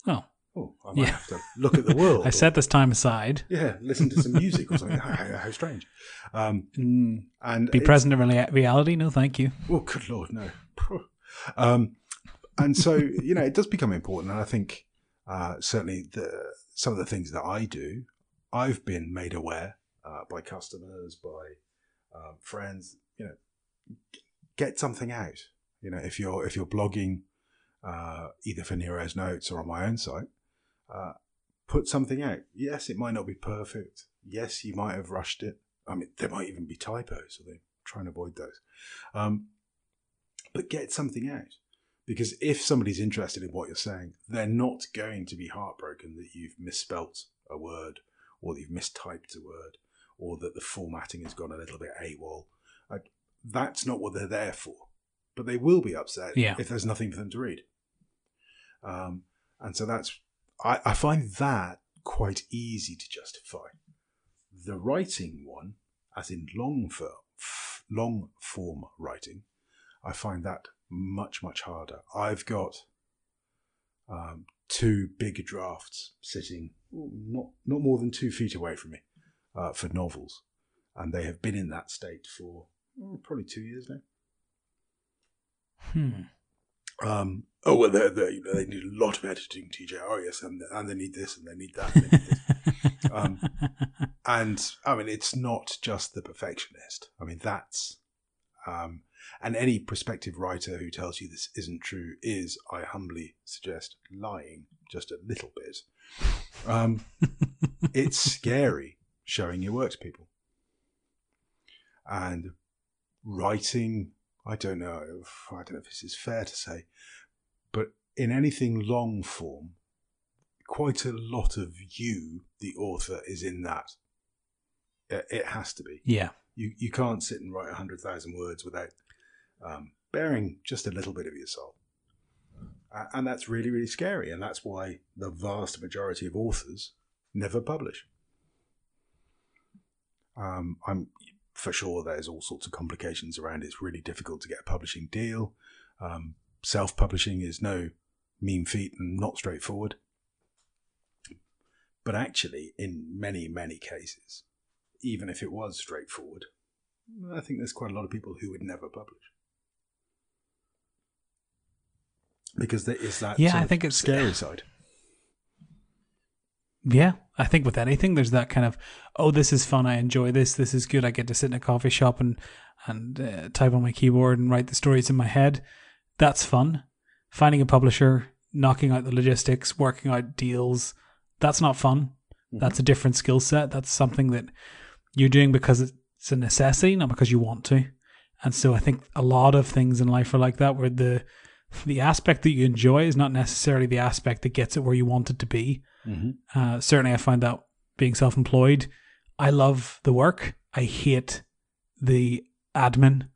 Oh. Oh, I might Yeah. have to look at the world. I or- set this time aside. yeah, listen to some music or something. how, how- strange. Um, Mm, and be present in rea- reality? No, thank you. Oh, good lord, no. Um, and so you know, it does become important, and I think uh, certainly the some of the things that I do, I've been made aware uh, by customers, by um, friends. You know, get something out. You know, if you're if you're blogging, uh, either for Nero's Notes or on my own site, uh, put something out. Yes, it might not be perfect. Yes, you might have rushed it. I mean, there might even be typos, so they try and avoid those. Um, but get something out. Because if somebody's interested in what you're saying, they're not going to be heartbroken that you've misspelt a word or that you've mistyped a word or that the formatting has gone a little bit AWOL. Like, that's not what they're there for. But they will be upset Yeah. if there's nothing for them to read. Um, and so that's, I, I find that quite easy to justify. The writing one, as in long, for, long form writing, I find that much, much harder. I've got um, two big drafts sitting not, not more than two feet away from me uh, for novels. And they have been in that state for oh, probably two years now. Hmm. Um, oh, well, they're, they're, you know, they need a lot of editing, TJ. Oh, yes, and, and they need this and they need that. And, they need this. Um, and I mean, it's not just the perfectionist. I mean, that's, um, and any prospective writer who tells you this isn't true is, I humbly suggest, lying just a little bit. Um, it's scary showing your work to people. And writing, I don't know, I don't know if this is fair to say, but in anything long form, quite a lot of you, the author, is in that. It has to be. yeah. You you can't sit and write 100,000 words without um, bearing just a little bit of your soul. Uh, and that's really, really scary. And that's why the vast majority of authors never publish. Um, I'm for sure there's all sorts of complications around it. It's really difficult to get a publishing deal. Um, Self publishing is no mean feat and not straightforward. But actually, in many, many cases, even if it was straightforward, I think there's quite a lot of people who would never publish. Because there is that Yeah, I think it's- scary side. Yeah, I think with anything, there's that kind of, oh, this is fun. I enjoy this. This is good. I get to sit in a coffee shop and and uh, type on my keyboard and write the stories in my head. That's fun. Finding a publisher, knocking out the logistics, working out deals. That's not fun. That's a different skill set. That's something that you're doing because it's a necessity, not because you want to. And so I think a lot of things in life are like that, where the the aspect that you enjoy is not necessarily the aspect that gets it where you want it to be. Mm-hmm. Uh, certainly, I find that being self employed, I love the work. I hate the admin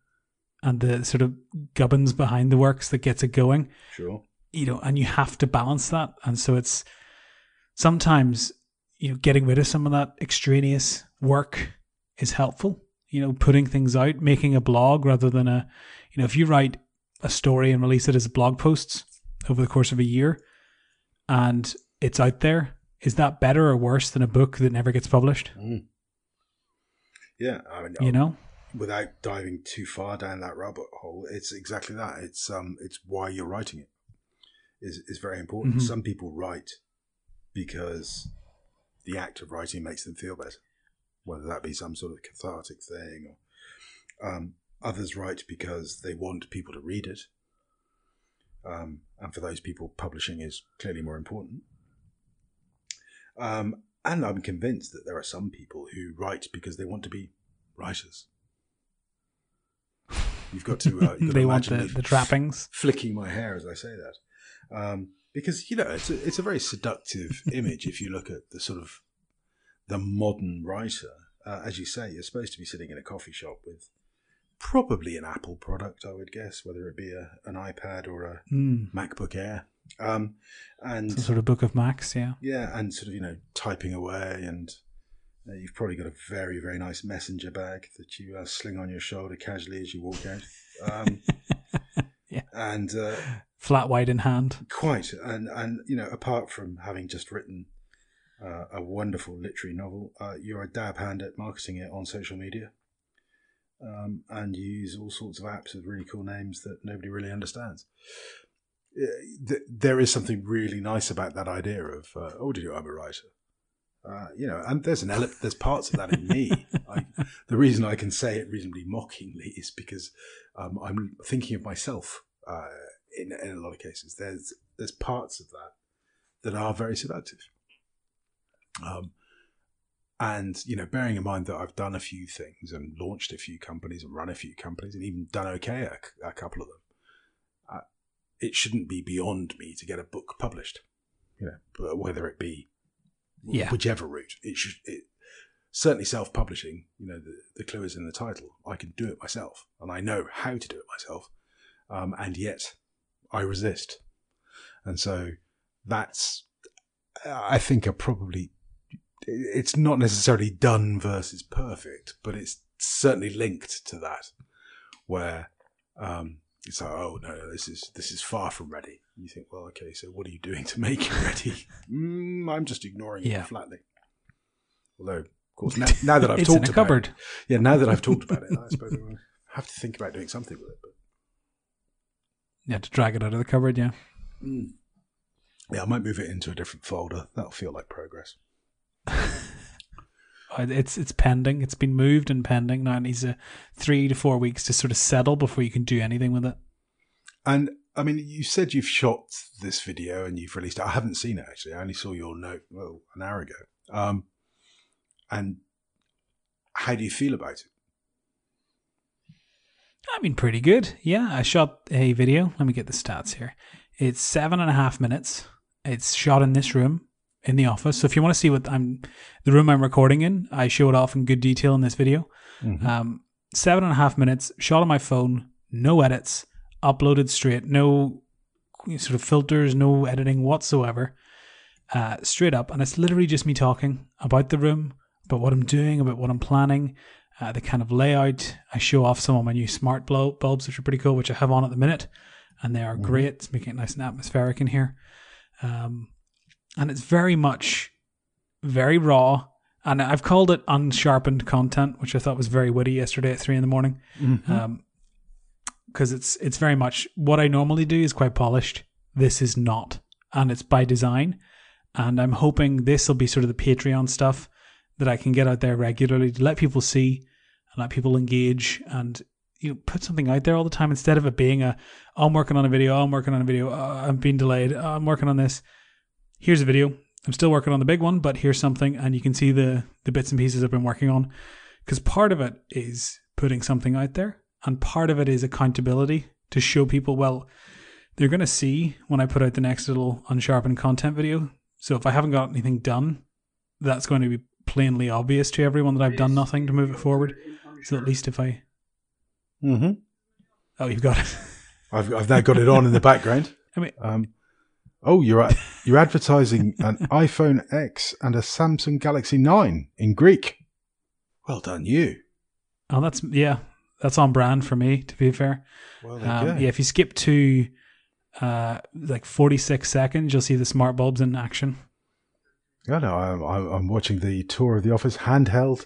and the sort of gubbins behind the works that gets it going. Sure. You know, and you have to balance that. And so it's sometimes, you know, getting rid of some of that extraneous work is helpful. You know, putting things out, making a blog rather than a, you know, if you write a story and release it as blog posts over the course of a year and it's out there, is that better or worse than a book that never gets published? Mm. Yeah, I mean, You know? without diving too far down that rabbit hole, it's exactly that. It's um, it's why you're writing it is is very important. Mhm. Some people write because the act of writing makes them feel better, whether that be some sort of cathartic thing, or um, others write because they want people to read it. Um, and for those people, publishing is clearly more important. Um, and I'm convinced that there are some people who write because they want to be writers. You've got to. Uh, you've got to they want imagine the, the trappings. flicking my hair as I say that, um, because you know it's a, it's a very seductive image if you look at the sort of the modern writer. Uh, as you say, you're supposed to be sitting in a coffee shop with probably an Apple product, I would guess, whether it be a, an iPad or a Mm. MacBook Air, um, and Some sort of book of Max, yeah. yeah, and sort of you know typing away, and uh, you've probably got a very very nice messenger bag that you uh, sling on your shoulder casually as you walk out. Um, Yeah. And uh, Flat white in hand. quite, and and you know, apart from having just written uh, a wonderful literary novel, uh, you're a dab hand at marketing it on social media, um, and use all sorts of apps with really cool names that nobody really understands. Uh, There is something really nice about that idea of, uh, oh, you? I'm a writer. Uh, you know, and there's an ele- there's parts of that in me. I, the reason I can say it reasonably mockingly is because um, I'm thinking of myself uh, in, in a lot of cases. There's there's parts of that that are very seductive. Um, and you know, bearing in mind that I've done a few things and launched a few companies and run a few companies and even done okay at a, a couple of them, uh, it shouldn't be beyond me to get a book published. You know, whether it be Yeah. whichever route, it should. It, certainly, self-publishing. You know, the, the clue is in the title. I can do it myself, and I know how to do it myself. Um, and yet, I resist, and so that's. I think are probably. It's not necessarily done versus perfect, but it's certainly linked to that, where um, it's like, oh no, no, this is this is far from ready. You think, well, okay, so what are you doing to make it ready? mm, I'm just ignoring Yeah. it flatly. Although, of course, now, now that I've it's talked in a about cupboard. it, yeah, now that I've talked about it, I suppose I have to think about doing something with it. But You have to drag it out of the cupboard, yeah. mm. yeah, I might move it into a different folder. That'll feel like progress. It's it's pending. It's been moved and pending. Now it needs a three to four weeks to sort of settle before you can do anything with it. And I mean, you said you've shot this video and you've released it. I haven't seen it actually. I only saw your note well an hour ago. Um, and how do you feel about it? I mean, pretty good. Yeah, I shot a video. Let me get the stats here. It's seven and a half minutes. It's shot in this room in the office. So if you want to see what I'm, the room I'm recording in, I show it off in good detail in this video. Um, seven and a half minutes, shot on my phone, no edits, uploaded straight, no sort of filters, no editing whatsoever. Uh, straight up, and it's literally just me talking about the room, about what I'm doing, about what I'm planning, uh, the kind of layout. I show off some of my new smart bulbs, which are pretty cool, which I have on at the minute, and they are great. It's making it nice and atmospheric in here. Um, and it's very much very raw. And I've called it unsharpened content, which I thought was very witty yesterday at three in the morning. Um, because it's it's very much what I normally do is quite polished. This is not, and it's by design. And I'm hoping this will be sort of the Patreon stuff that I can get out there regularly to let people see and let people engage and you know put something out there all the time instead of it being a oh, I'm working on a video, oh, I'm working on a video, oh, I'm being delayed, oh, I'm working on this. Here's a video. I'm still working on the big one, but here's something, and you can see the the bits and pieces I've been working on. Because part of it is putting something out there, and part of it is accountability to show people. Well, they're going to see when I put out the next little unsharpened content video. So if I haven't got anything done, that's going to be plainly obvious to everyone that I've done nothing to move it forward. So at least if I Mm-hmm. oh you've got it. I've, I've now got it on in the background. I mean Um, oh, you're at, you're advertising an iPhone X and a Samsung Galaxy Nine in Greek. Well done, you. oh that's yeah that's on brand for me to be fair. Well, Um, yeah, if you skip to uh, like 46 seconds, you'll see the smart bulbs in action. Yeah, no, I'm, I'm I'm watching the tour of the office handheld.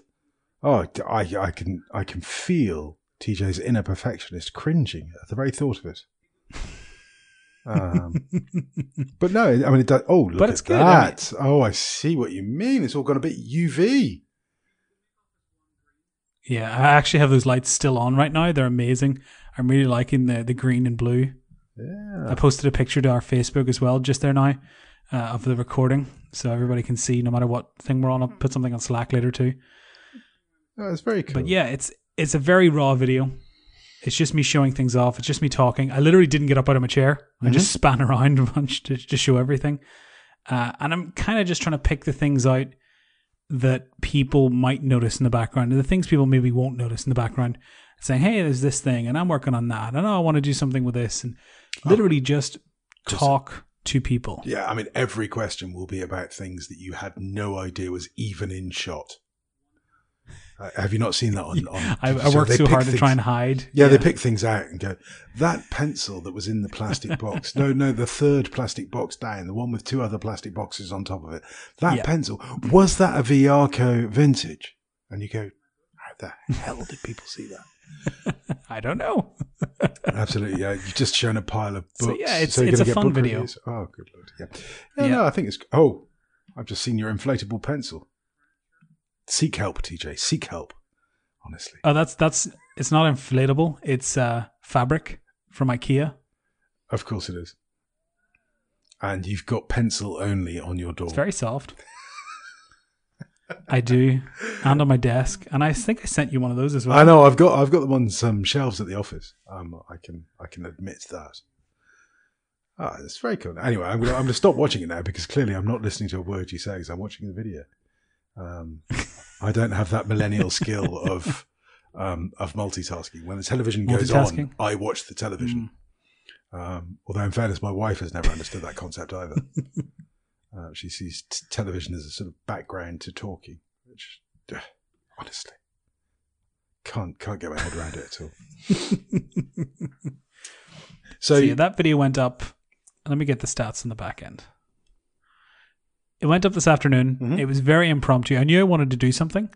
Oh, I, I can I can feel TJ's inner perfectionist cringing at the very thought of it. Um, but no, I mean, it does, oh, look But at it's good, I mean- that. oh, I see what you mean. It's all gone a bit UV. Yeah, I actually have those lights still on right now. They're amazing. I'm really liking the the green and blue. Yeah. I posted a picture to our Facebook as well just there now uh, of the recording, so everybody can see no matter what thing we're on. I'll put something on Slack later too. Oh, it's very cool. But yeah, it's it's a very raw video. It's just me showing things off. It's just me talking. I literally didn't get up out of my chair. I just span around a bunch to, to show everything. Uh, and I'm kind of just trying to pick the things out that people might notice in the background and the things people maybe won't notice in the background. Saying, hey, there's this thing and I'm working on that. And oh, I want to do something with this. And literally just talk to people. Yeah, I mean, every question will be about things that you had no idea was even in shot. Uh, have you not seen that on? on I, I so worked so pick hard to try and hide. Yeah, they pick things out and go, that pencil that was in the plastic box. no, no, the third plastic box down, the one with two other plastic boxes on top of it. That Yeah. pencil, was that a Viarco vintage? And you go, how the hell did people see that? I don't know. Absolutely, yeah. You've just shown a pile of books. So, yeah, it's- you're it's a fun video. reviews? Oh, good lord, yeah. yeah. Yeah. No, I think it's. Oh, I've just seen your inflatable pencil. Seek help, TJ. Seek help. Honestly, Oh, that's that's. It's not inflatable. It's uh, fabric from IKEA. of course it is. And you've got pencil only on your door. It's very soft. I do, and on my desk, and I think I sent you one of those as well. I know. I've got. I've got them on some shelves at the office. Um, I can. I can admit that. Ah, it's very cool. Anyway, I'm gonna. I'm gonna stop watching it now because clearly I'm not listening to a word you say because I'm watching the video. Um, I don't have that millennial skill of um, of multitasking. When the television goes on, I watch the television. Um, although, in fairness, my wife has never understood that concept either. uh, she sees t- television as a sort of background to talking, which, honestly, can't can't get my head around it at all. So, So, yeah, that video went up. Let me get the stats on the back end. It went up this afternoon. Mhm. It was very impromptu. I knew I wanted to do something,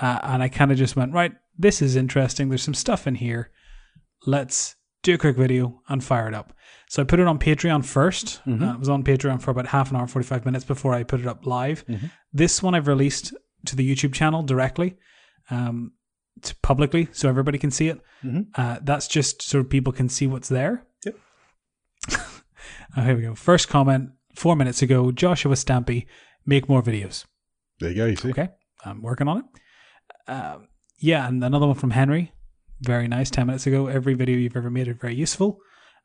uh, and I kind of just went right. This is interesting. There's some stuff in here. Let's do a quick video and fire it up. So I put it on Patreon 1st Mhm. Uh, it was on Patreon for about half an hour, forty five minutes before I put it up live. Mhm. This one I've released to the YouTube channel directly, um, to publicly, so everybody can see it. Mhm. Uh, that's just so people can see what's there. Yep. Oh, here we go. First comment four minutes ago Joshua Stampy, make more videos. there you go. You see, Okay. I'm working on it. Um, yeah, and another one from Henry. Very nice. 10 minutes ago. Every video you've ever made is very useful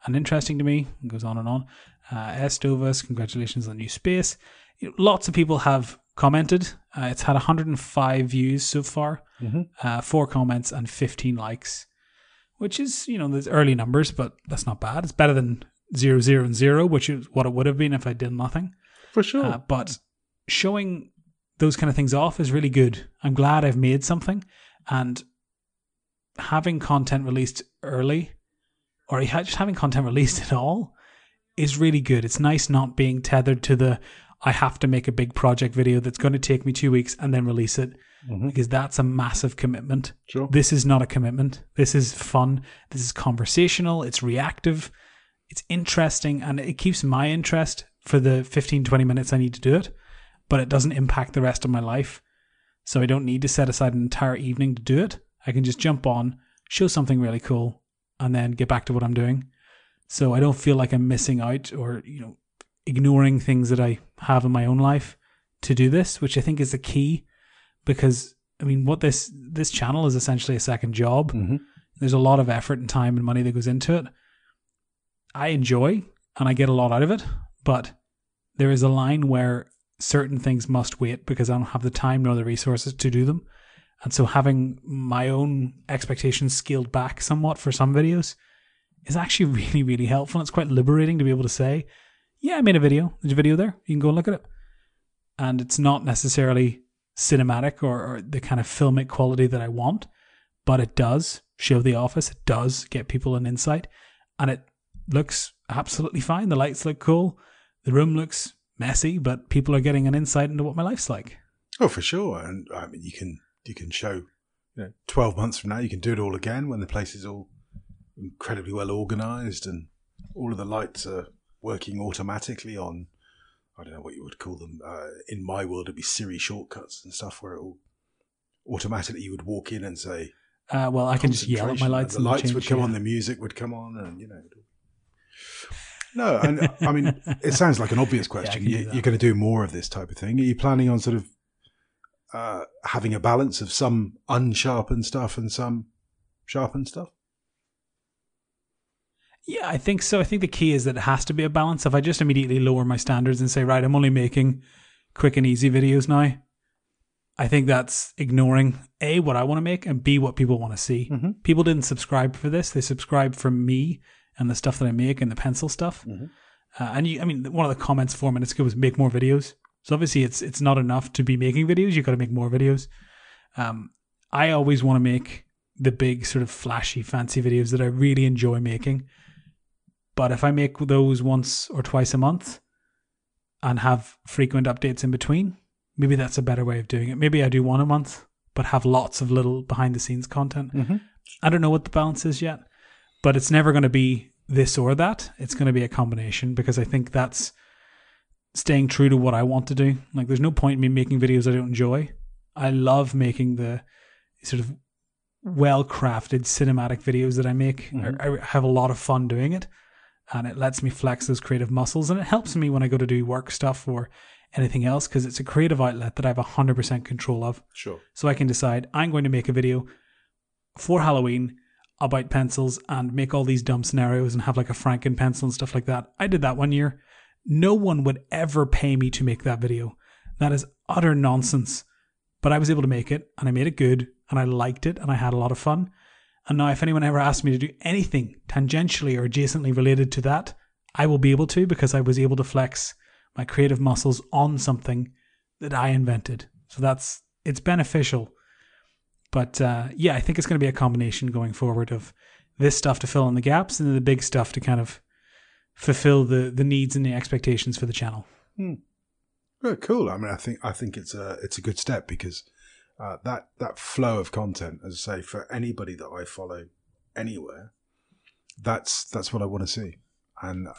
and interesting to me. It goes on and on. Uh, Estovas, congratulations on the new space. You know, lots of people have commented. Uh, it's had 105 views so far, Mhm. uh, four comments, and 15 likes, which is, you know, there's early numbers, but that's not bad. It's better than zero, zero, and zero, which is what it would have been if I did nothing. for sure. Uh, but showing those kind of things off is really good. I'm glad I've made something, and having content released early, or just having content released at all, is really good. It's nice not being tethered to the I have to make a big project video that's going to take me two weeks and then release it Mhm. because that's a massive commitment. Sure. This is not a commitment. This is fun. This is conversational. It's reactive. It's interesting and it keeps my interest for the 15, 20 minutes I need to do it, but it doesn't impact the rest of my life. So I don't need to set aside an entire evening to do it. I can just jump on, show something really cool, and then get back to what I'm doing. So I don't feel like I'm missing out or, you know, ignoring things that I have in my own life to do this, which I think is the key because I mean what this this channel is essentially a second job. Mhm. There's a lot of effort and time and money that goes into it. I enjoy and I get a lot out of it, but there is a line where certain things must wait because I don't have the time nor the resources to do them. And so having my own expectations scaled back somewhat for some videos is actually really, really helpful. It's quite liberating to be able to say, yeah, I made a video. There's a video there. You can go and look at it. And it's not necessarily cinematic or, or the kind of filmic quality that I want, but it does show the office. It does get people an insight. And it looks absolutely fine. The lights look cool. The room looks messy, but people are getting an insight into what my life's like. Oh, for sure. And I mean, you can you can show, you know, twelve months from now, you can do it all again when the place is all incredibly well organised and all of the lights are working automatically on. I don't know what you would call them. Uh, in my world, it'd be Siri shortcuts and stuff where it all automatically you would walk in and say, Uh, well, I can just yell at my lights. and the and lights change, would come yeah. on, the music would come on, and you know. No, and I mean, it sounds like an obvious question. do you, you're going to do more of this type of thing. Are you planning on sort of uh, having a balance of some unsharpened stuff and some sharpened stuff? Yeah, I think so. I think the key is that it has to be a balance. If I just immediately lower my standards and say, right, I'm only making quick and easy videos now, I think that's ignoring A, what I want to make, and B, what people want to see. Mhm. People didn't subscribe for this. They subscribed for me and the stuff that I make and the pencil stuff. Mhm. Uh, and you, I mean, one of the comments four minutes ago was make more videos. So obviously it's it's not enough to be making videos. You've got to make more videos. Um, I always want to make the big sort of flashy fancy videos that I really enjoy making. But if I make those once or twice a month and have frequent updates in between, maybe that's a better way of doing it. Maybe I do one a month, but have lots of little behind the scenes content. Mm-hmm. I don't know what the balance is yet, but it's never going to be this or that. It's going to be a combination because I think that's staying true to what I want to do. Like, there's no point in me making videos I don't enjoy. I love making the sort of well crafted cinematic videos that I make. Mhm. I, I have a lot of fun doing it, and it lets me flex those creative muscles, and it helps me when I go to do work stuff or anything else because it's a creative outlet that I have 100% control of. Sure. So I can decide I'm going to make a video for Halloween about pencils and make all these dumb scenarios and have like a Franken pencil and stuff like that. I did that one year. No one would ever pay me to make that video. That is utter nonsense. But I was able to make it and I made it good and I liked it and I had a lot of fun. And now, if anyone ever asks me to do anything tangentially or adjacently related to that, I will be able to because I was able to flex my creative muscles on something that I invented. So that's it's beneficial. But uh, yeah, I think it's going to be a combination going forward of this stuff to fill in the gaps and then the big stuff to kind of fulfill the the needs and the expectations for the channel. Oh, cool. I mean, I think I think it's a it's a good step because uh, that that flow of content, as I say, for anybody that I follow anywhere, that's that's what I want to see. And uh,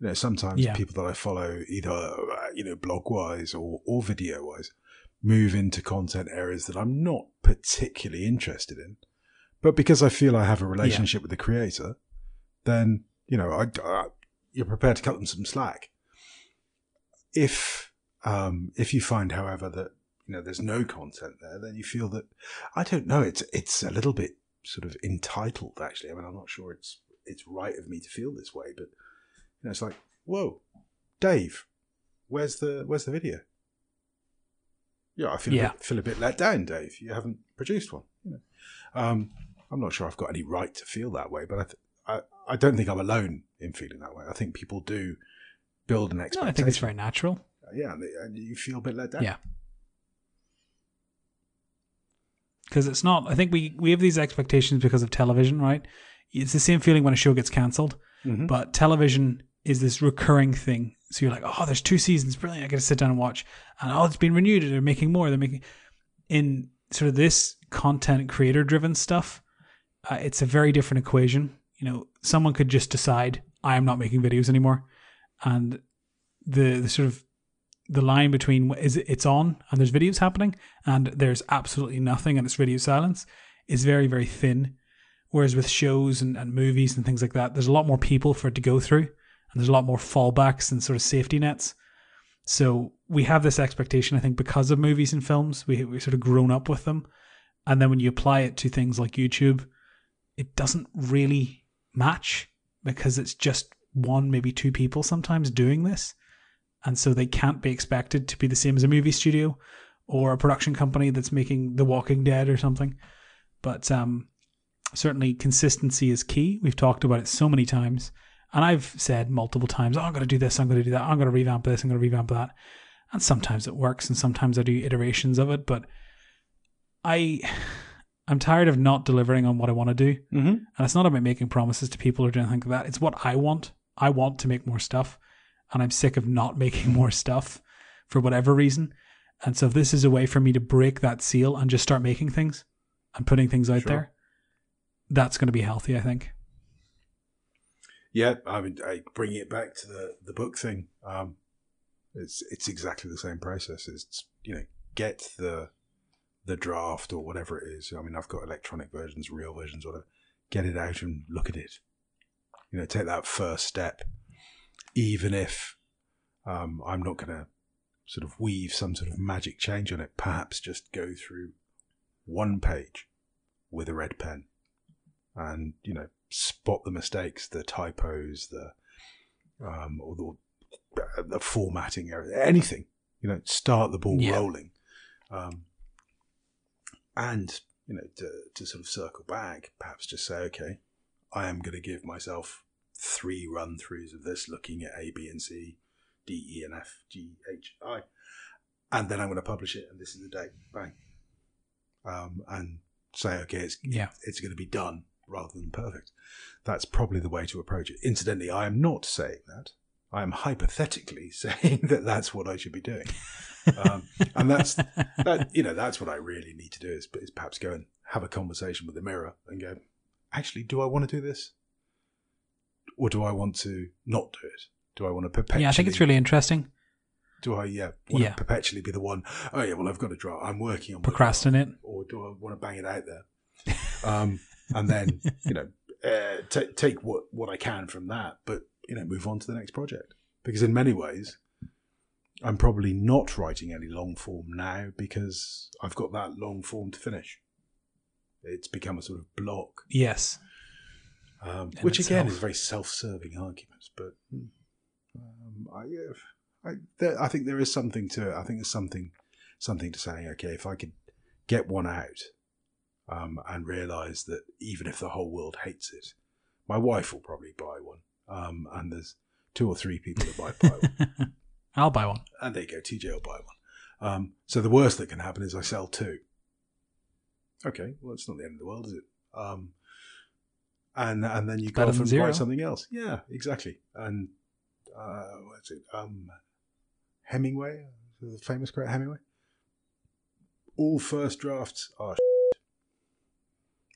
you know, sometimes Yeah. people that I follow, either uh, you know, blog wise or or video wise, move into content areas that I'm not particularly interested in. But because I feel I have a relationship with the creator, then you know, I, uh, you're prepared to cut them some slack if um, if you find, however, that you know there's no content there, then you feel that I don't know. It's it's a little bit sort of entitled, actually. I mean, I'm not sure it's it's right of me to feel this way, but you know, it's like, whoa, Dave, where's the where's the video? Yeah, I feel Yeah. a bit, feel a bit let down, Dave. You haven't produced one. Um, I'm not sure I've got any right to feel that way, but I, th- I I don't think I'm alone in feeling that way. I think people do build an No, expectation. I think it's very natural. Yeah, and, and you feel a bit let down. Yeah. because it's not. I think we we have these expectations because of television, right? It's the same feeling when a show gets cancelled, Mhm. but television is this recurring thing. So you're like, oh, there's two seasons, brilliant. I got to sit down and watch, and oh, it's been renewed. They're making more. They're making in sort of this content creator driven stuff. Uh, it's a very different equation. You know, someone could just decide I am not making videos anymore, and the the sort of the line between is it, it's on and there's videos happening and there's absolutely nothing and it's radio silence is very very thin whereas with shows and, and movies and things like that there's a lot more people for it to go through there's a lot more fallbacks and sort of safety nets so we have this expectation i think because of movies and films we we sort of grown up with them and then when you apply it to things like youtube it doesn't really match because it's just one maybe two people sometimes doing this and so they can't be expected to be the same as a movie studio or a production company that's making The Walking Dead or something. But um, certainly consistency is key. We've talked about it so many times, and I've said multiple times, "Oh, I'm going to do this. I'm going to do that. I'm going to revamp this. I'm going to revamp that." And sometimes it works, and sometimes I do iterations of it. But I, I'm tired of not delivering on what I want to do. Mm-hmm. And it's not about making promises to people or doing anything like that. It's what I want. I want to make more stuff. And I'm sick of not making more stuff for whatever reason. And so if this is a way for me to break that seal and just start making things and putting things out Sure. there, that's going to be healthy, I think. Yeah, I mean, I, bringing it back to the, the book thing, um, it's it's exactly the same process. It's you know get the the draft or whatever it is. I mean, I've got electronic versions, real versions, whatever. Get it out and look at it. You know, take that first step, even if um, I'm not going to sort of weave some sort of magic change on it. Perhaps just go through one page with a red pen and you know spot the mistakes, the typos, the um, or the the formatting error, anything. You know, start the ball Yeah. rolling, um, and you know to to sort of circle back, perhaps just say, okay, I am going to give myself three run throughs of this, looking at A, B, and C, D, E, and F, G, H, I, and then I'm going to publish it, and this is the date. Bang. um, and say, okay, it's Yeah. it's going to be done rather than perfect. That's probably the way to approach it. Incidentally, I am not saying that. I am hypothetically saying that that's what I should be doing, um, and that's that. You know, that's what I really need to do is, is perhaps go and have a conversation with the mirror and go, actually, do I want to do this, or do I want to not do it? Do I want to perpetually? yeah, I think it's really interesting. Do I yeah want Yeah. to perpetually be the one? Oh yeah, well I've got to draw. I'm working on Procrastinate. or do I want to bang it out there? Um, and then you know uh, ta take what what I can from that, but you know move on to the next project because in many ways I'm probably not writing any long form now because I've got that long form to finish. It's become a sort of block, Yes. um, which again is very self-serving arguments, but hmm, um, I, I, there, I think there is something to it. I think there's something, something to saying, okay, if I could get one out um, and realise that even if the whole world hates it, my wife will probably buy one, um, and there's two or three people that might buy one, I'll buy one. and there you go, TJ will buy one. Um, so the worst that can happen is I sell two. Okay, well, it's not the end of the world, is it? Um, and and then you go off and zero. write something else. Yeah, exactly. And uh, what's it? Um, Hemingway, the famous great Hemingway. All first drafts are.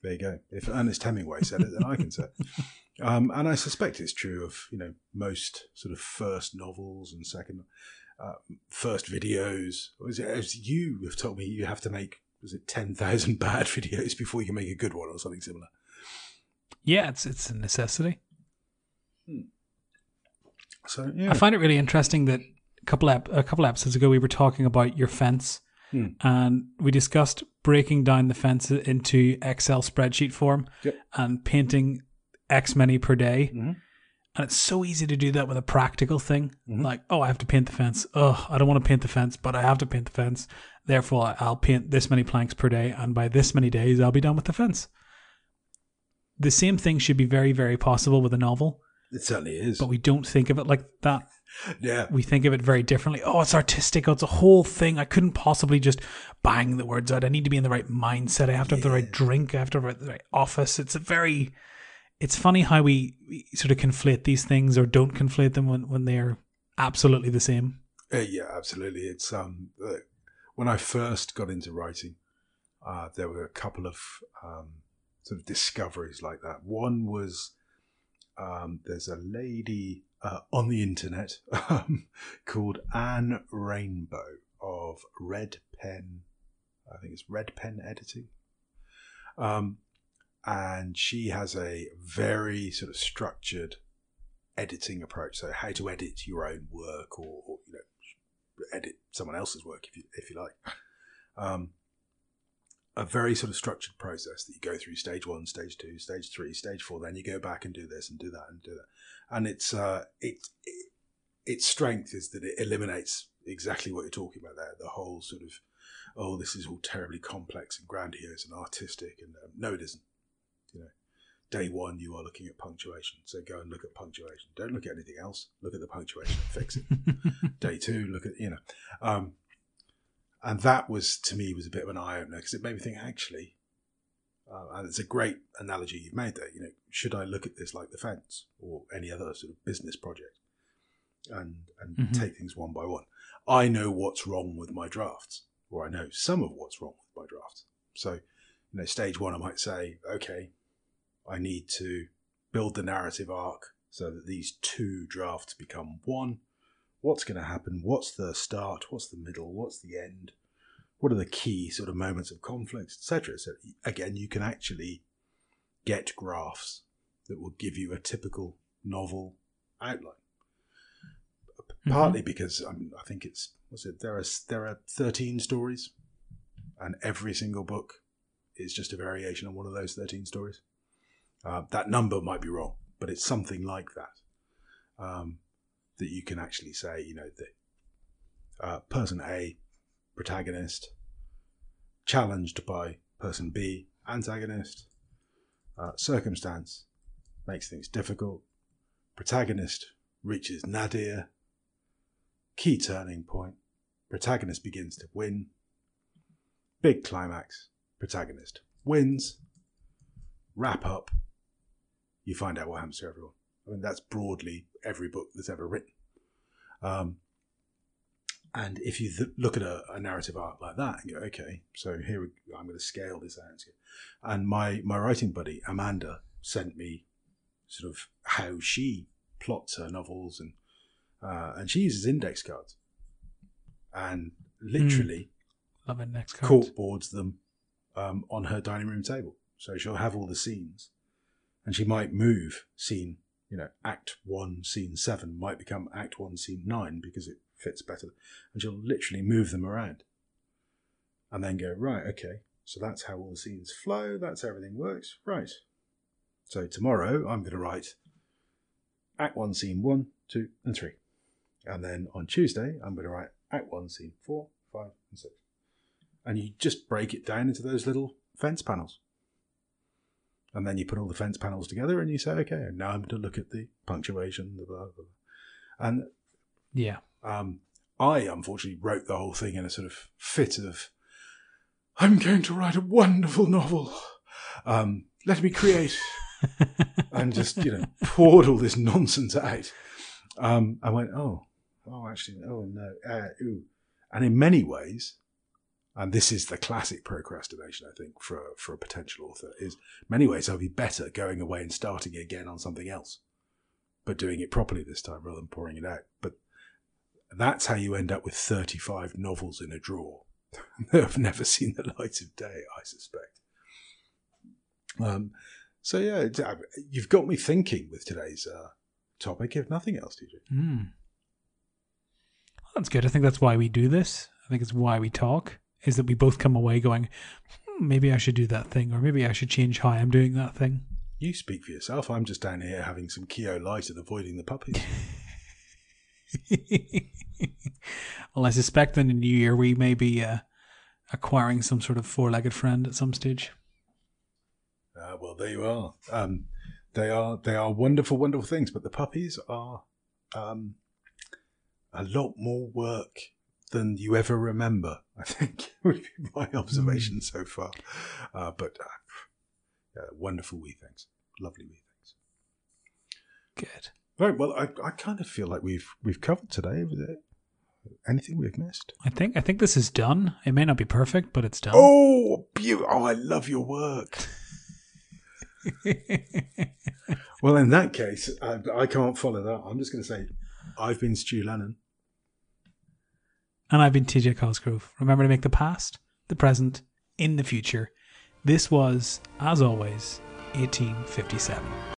There you go. If Ernest Hemingway said it, then I can say it. Um, and I suspect it's true of you know most sort of first novels and second, uh, first videos. It, as you have told me, you have to make was it ten thousand bad videos before you can make a good one or something similar. Yeah, it's it's a necessity. So yeah, I find it really interesting that a couple ep- a couple episodes ago we were talking about your fence, Hmm. and we discussed breaking down the fence into Excel spreadsheet form Yep. and painting X many per day. Mhm. And it's so easy to do that with a practical thing, Mhm. like oh, I have to paint the fence. Oh, I don't want to paint the fence, but I have to paint the fence. Therefore, I'll paint this many planks per day, and by this many days, I'll be done with the fence. The same thing should be very, very possible with a novel, it certainly is. but we don't think of it like that yeah, we think of it very differently. Oh, it's artistic. Oh, it's a whole thing. I couldn't possibly just bang the words out. I need to be in the right mindset. I have to have the right drink. I have to have the right office. It's a very, it's funny how we, we sort of conflate these things or don't conflate them when, when they're absolutely the same. Uh, yeah, absolutely. It's um, uh, when I first got into writing, uh, there were a couple of um, sort of discoveries like that. One was um, there's a lady uh, on the internet um, called Anne Rainbow of Red Pen. I think it's Red Pen Editing. Um, and she has a very sort of structured editing approach. So how to edit your own work, or, or you know, edit someone else's work if you if you like. Um, a very sort of structured process that you go through stage one, stage two, stage three, stage four. Then you go back and do this and do that and do that. And it's uh, it, it its strength is that it eliminates exactly what you're talking about there. The whole sort of oh, this is all terribly complex and grandiose and artistic, and um, no, it isn't. You know, day one you are looking at punctuation, so go and look at punctuation. Don't look at anything else. Look at the punctuation and fix it day two, look at you know, um, and that was to me was a bit of an eye opener because it made me think actually, uh, and it's a great analogy you've made there. You know, should I look at this like the fence or any other sort of business project, and and Mhm. take things one by one? I know what's wrong with my drafts, or I know some of what's wrong with my drafts. So, you know, stage one, I might say, okay, I need to build the narrative arc so that these two drafts become one what's going to happen, what's the start, what's the middle, what's the end, what are the key sort of moments of conflict, etc. So again, you can actually get graphs that will give you a typical novel outline. Partly because um, I think it's what's it there are there are thirteen stories, and every single book is just a variation on one of those thirteen stories. Uh, that number might be wrong, but it's something like that. Um, that you can actually say, you know, that uh, person A, protagonist, challenged by person B, antagonist, uh, circumstance makes things difficult, protagonist reaches nadir, key turning point, protagonist begins to win, big climax, protagonist wins, wrap up, you find out what happens to everyone. I mean, that's broadly every book that's ever written. Um, and if you th- look at a, a, narrative arc like that and go, okay, so here we, I'm going to scale this out. And my, my writing buddy, Amanda, sent me sort of how she plots her novels and, uh, and she uses index cards and literally mm. Love index cards. court boards them um, on her dining room table. So she'll have all the scenes and she might move scene, you know, act one, scene seven might become act one, scene nine because it fits better. And she'll literally move them around and then go, right, okay, so that's how all the scenes flow, that's how everything works, right. So tomorrow I'm going to write act one, scene one, two, and three. And then on Tuesday, I'm going to write act one, scene four, five, and six. And you just break it down into those little fence panels. And then you put all the fence panels together and you say, okay, now I'm going to look at the punctuation, the blah, blah, blah. And yeah, um, I unfortunately wrote the whole thing in a sort of fit of, I'm going to write a wonderful novel. Um, let me create. and just, you know, poured all this nonsense out. Um, I went, oh, oh, actually, oh no, uh, ooh. And in many ways, and this is the classic procrastination, I think, for for a potential author, is many ways I'll be better going away and starting again on something else, but doing it properly this time rather than pouring it out. But that's how you end up with 35 novels in a drawer that have never seen the light of day, I suspect. Um, so yeah, uh, you've got me thinking with today's uh, topic, if nothing else, TJ Mm. That's good. I think that's why we do this. I think it's why we talk. Is that we both come away going, hmm, maybe I should do that thing, or maybe I should change how I'm doing that thing. You speak for yourself. I'm just down here having some Keogh Light and avoiding the puppies. well, I suspect in the new year we may be uh, acquiring some sort of four-legged friend at some stage. Uh, well, there you are. Um, they are they are wonderful, wonderful things, but the puppies are um, a lot more work than you ever remember. I think would be my observation mm. so far. Uh, but uh, yeah, wonderful wee things, lovely wee things. Good. Right. Well, I, I kind of feel like we've we've covered today. Anything we've missed? I think I think this is done. It may not be perfect, but it's done. Oh, beautiful! Oh, I love your work. well, in that case, I, I can't follow that. I'm just going to say, I've been Stu Lennon. And I've been TJ Cosgrove. Remember to make the past, the present, in the future. This was, as always, 1857.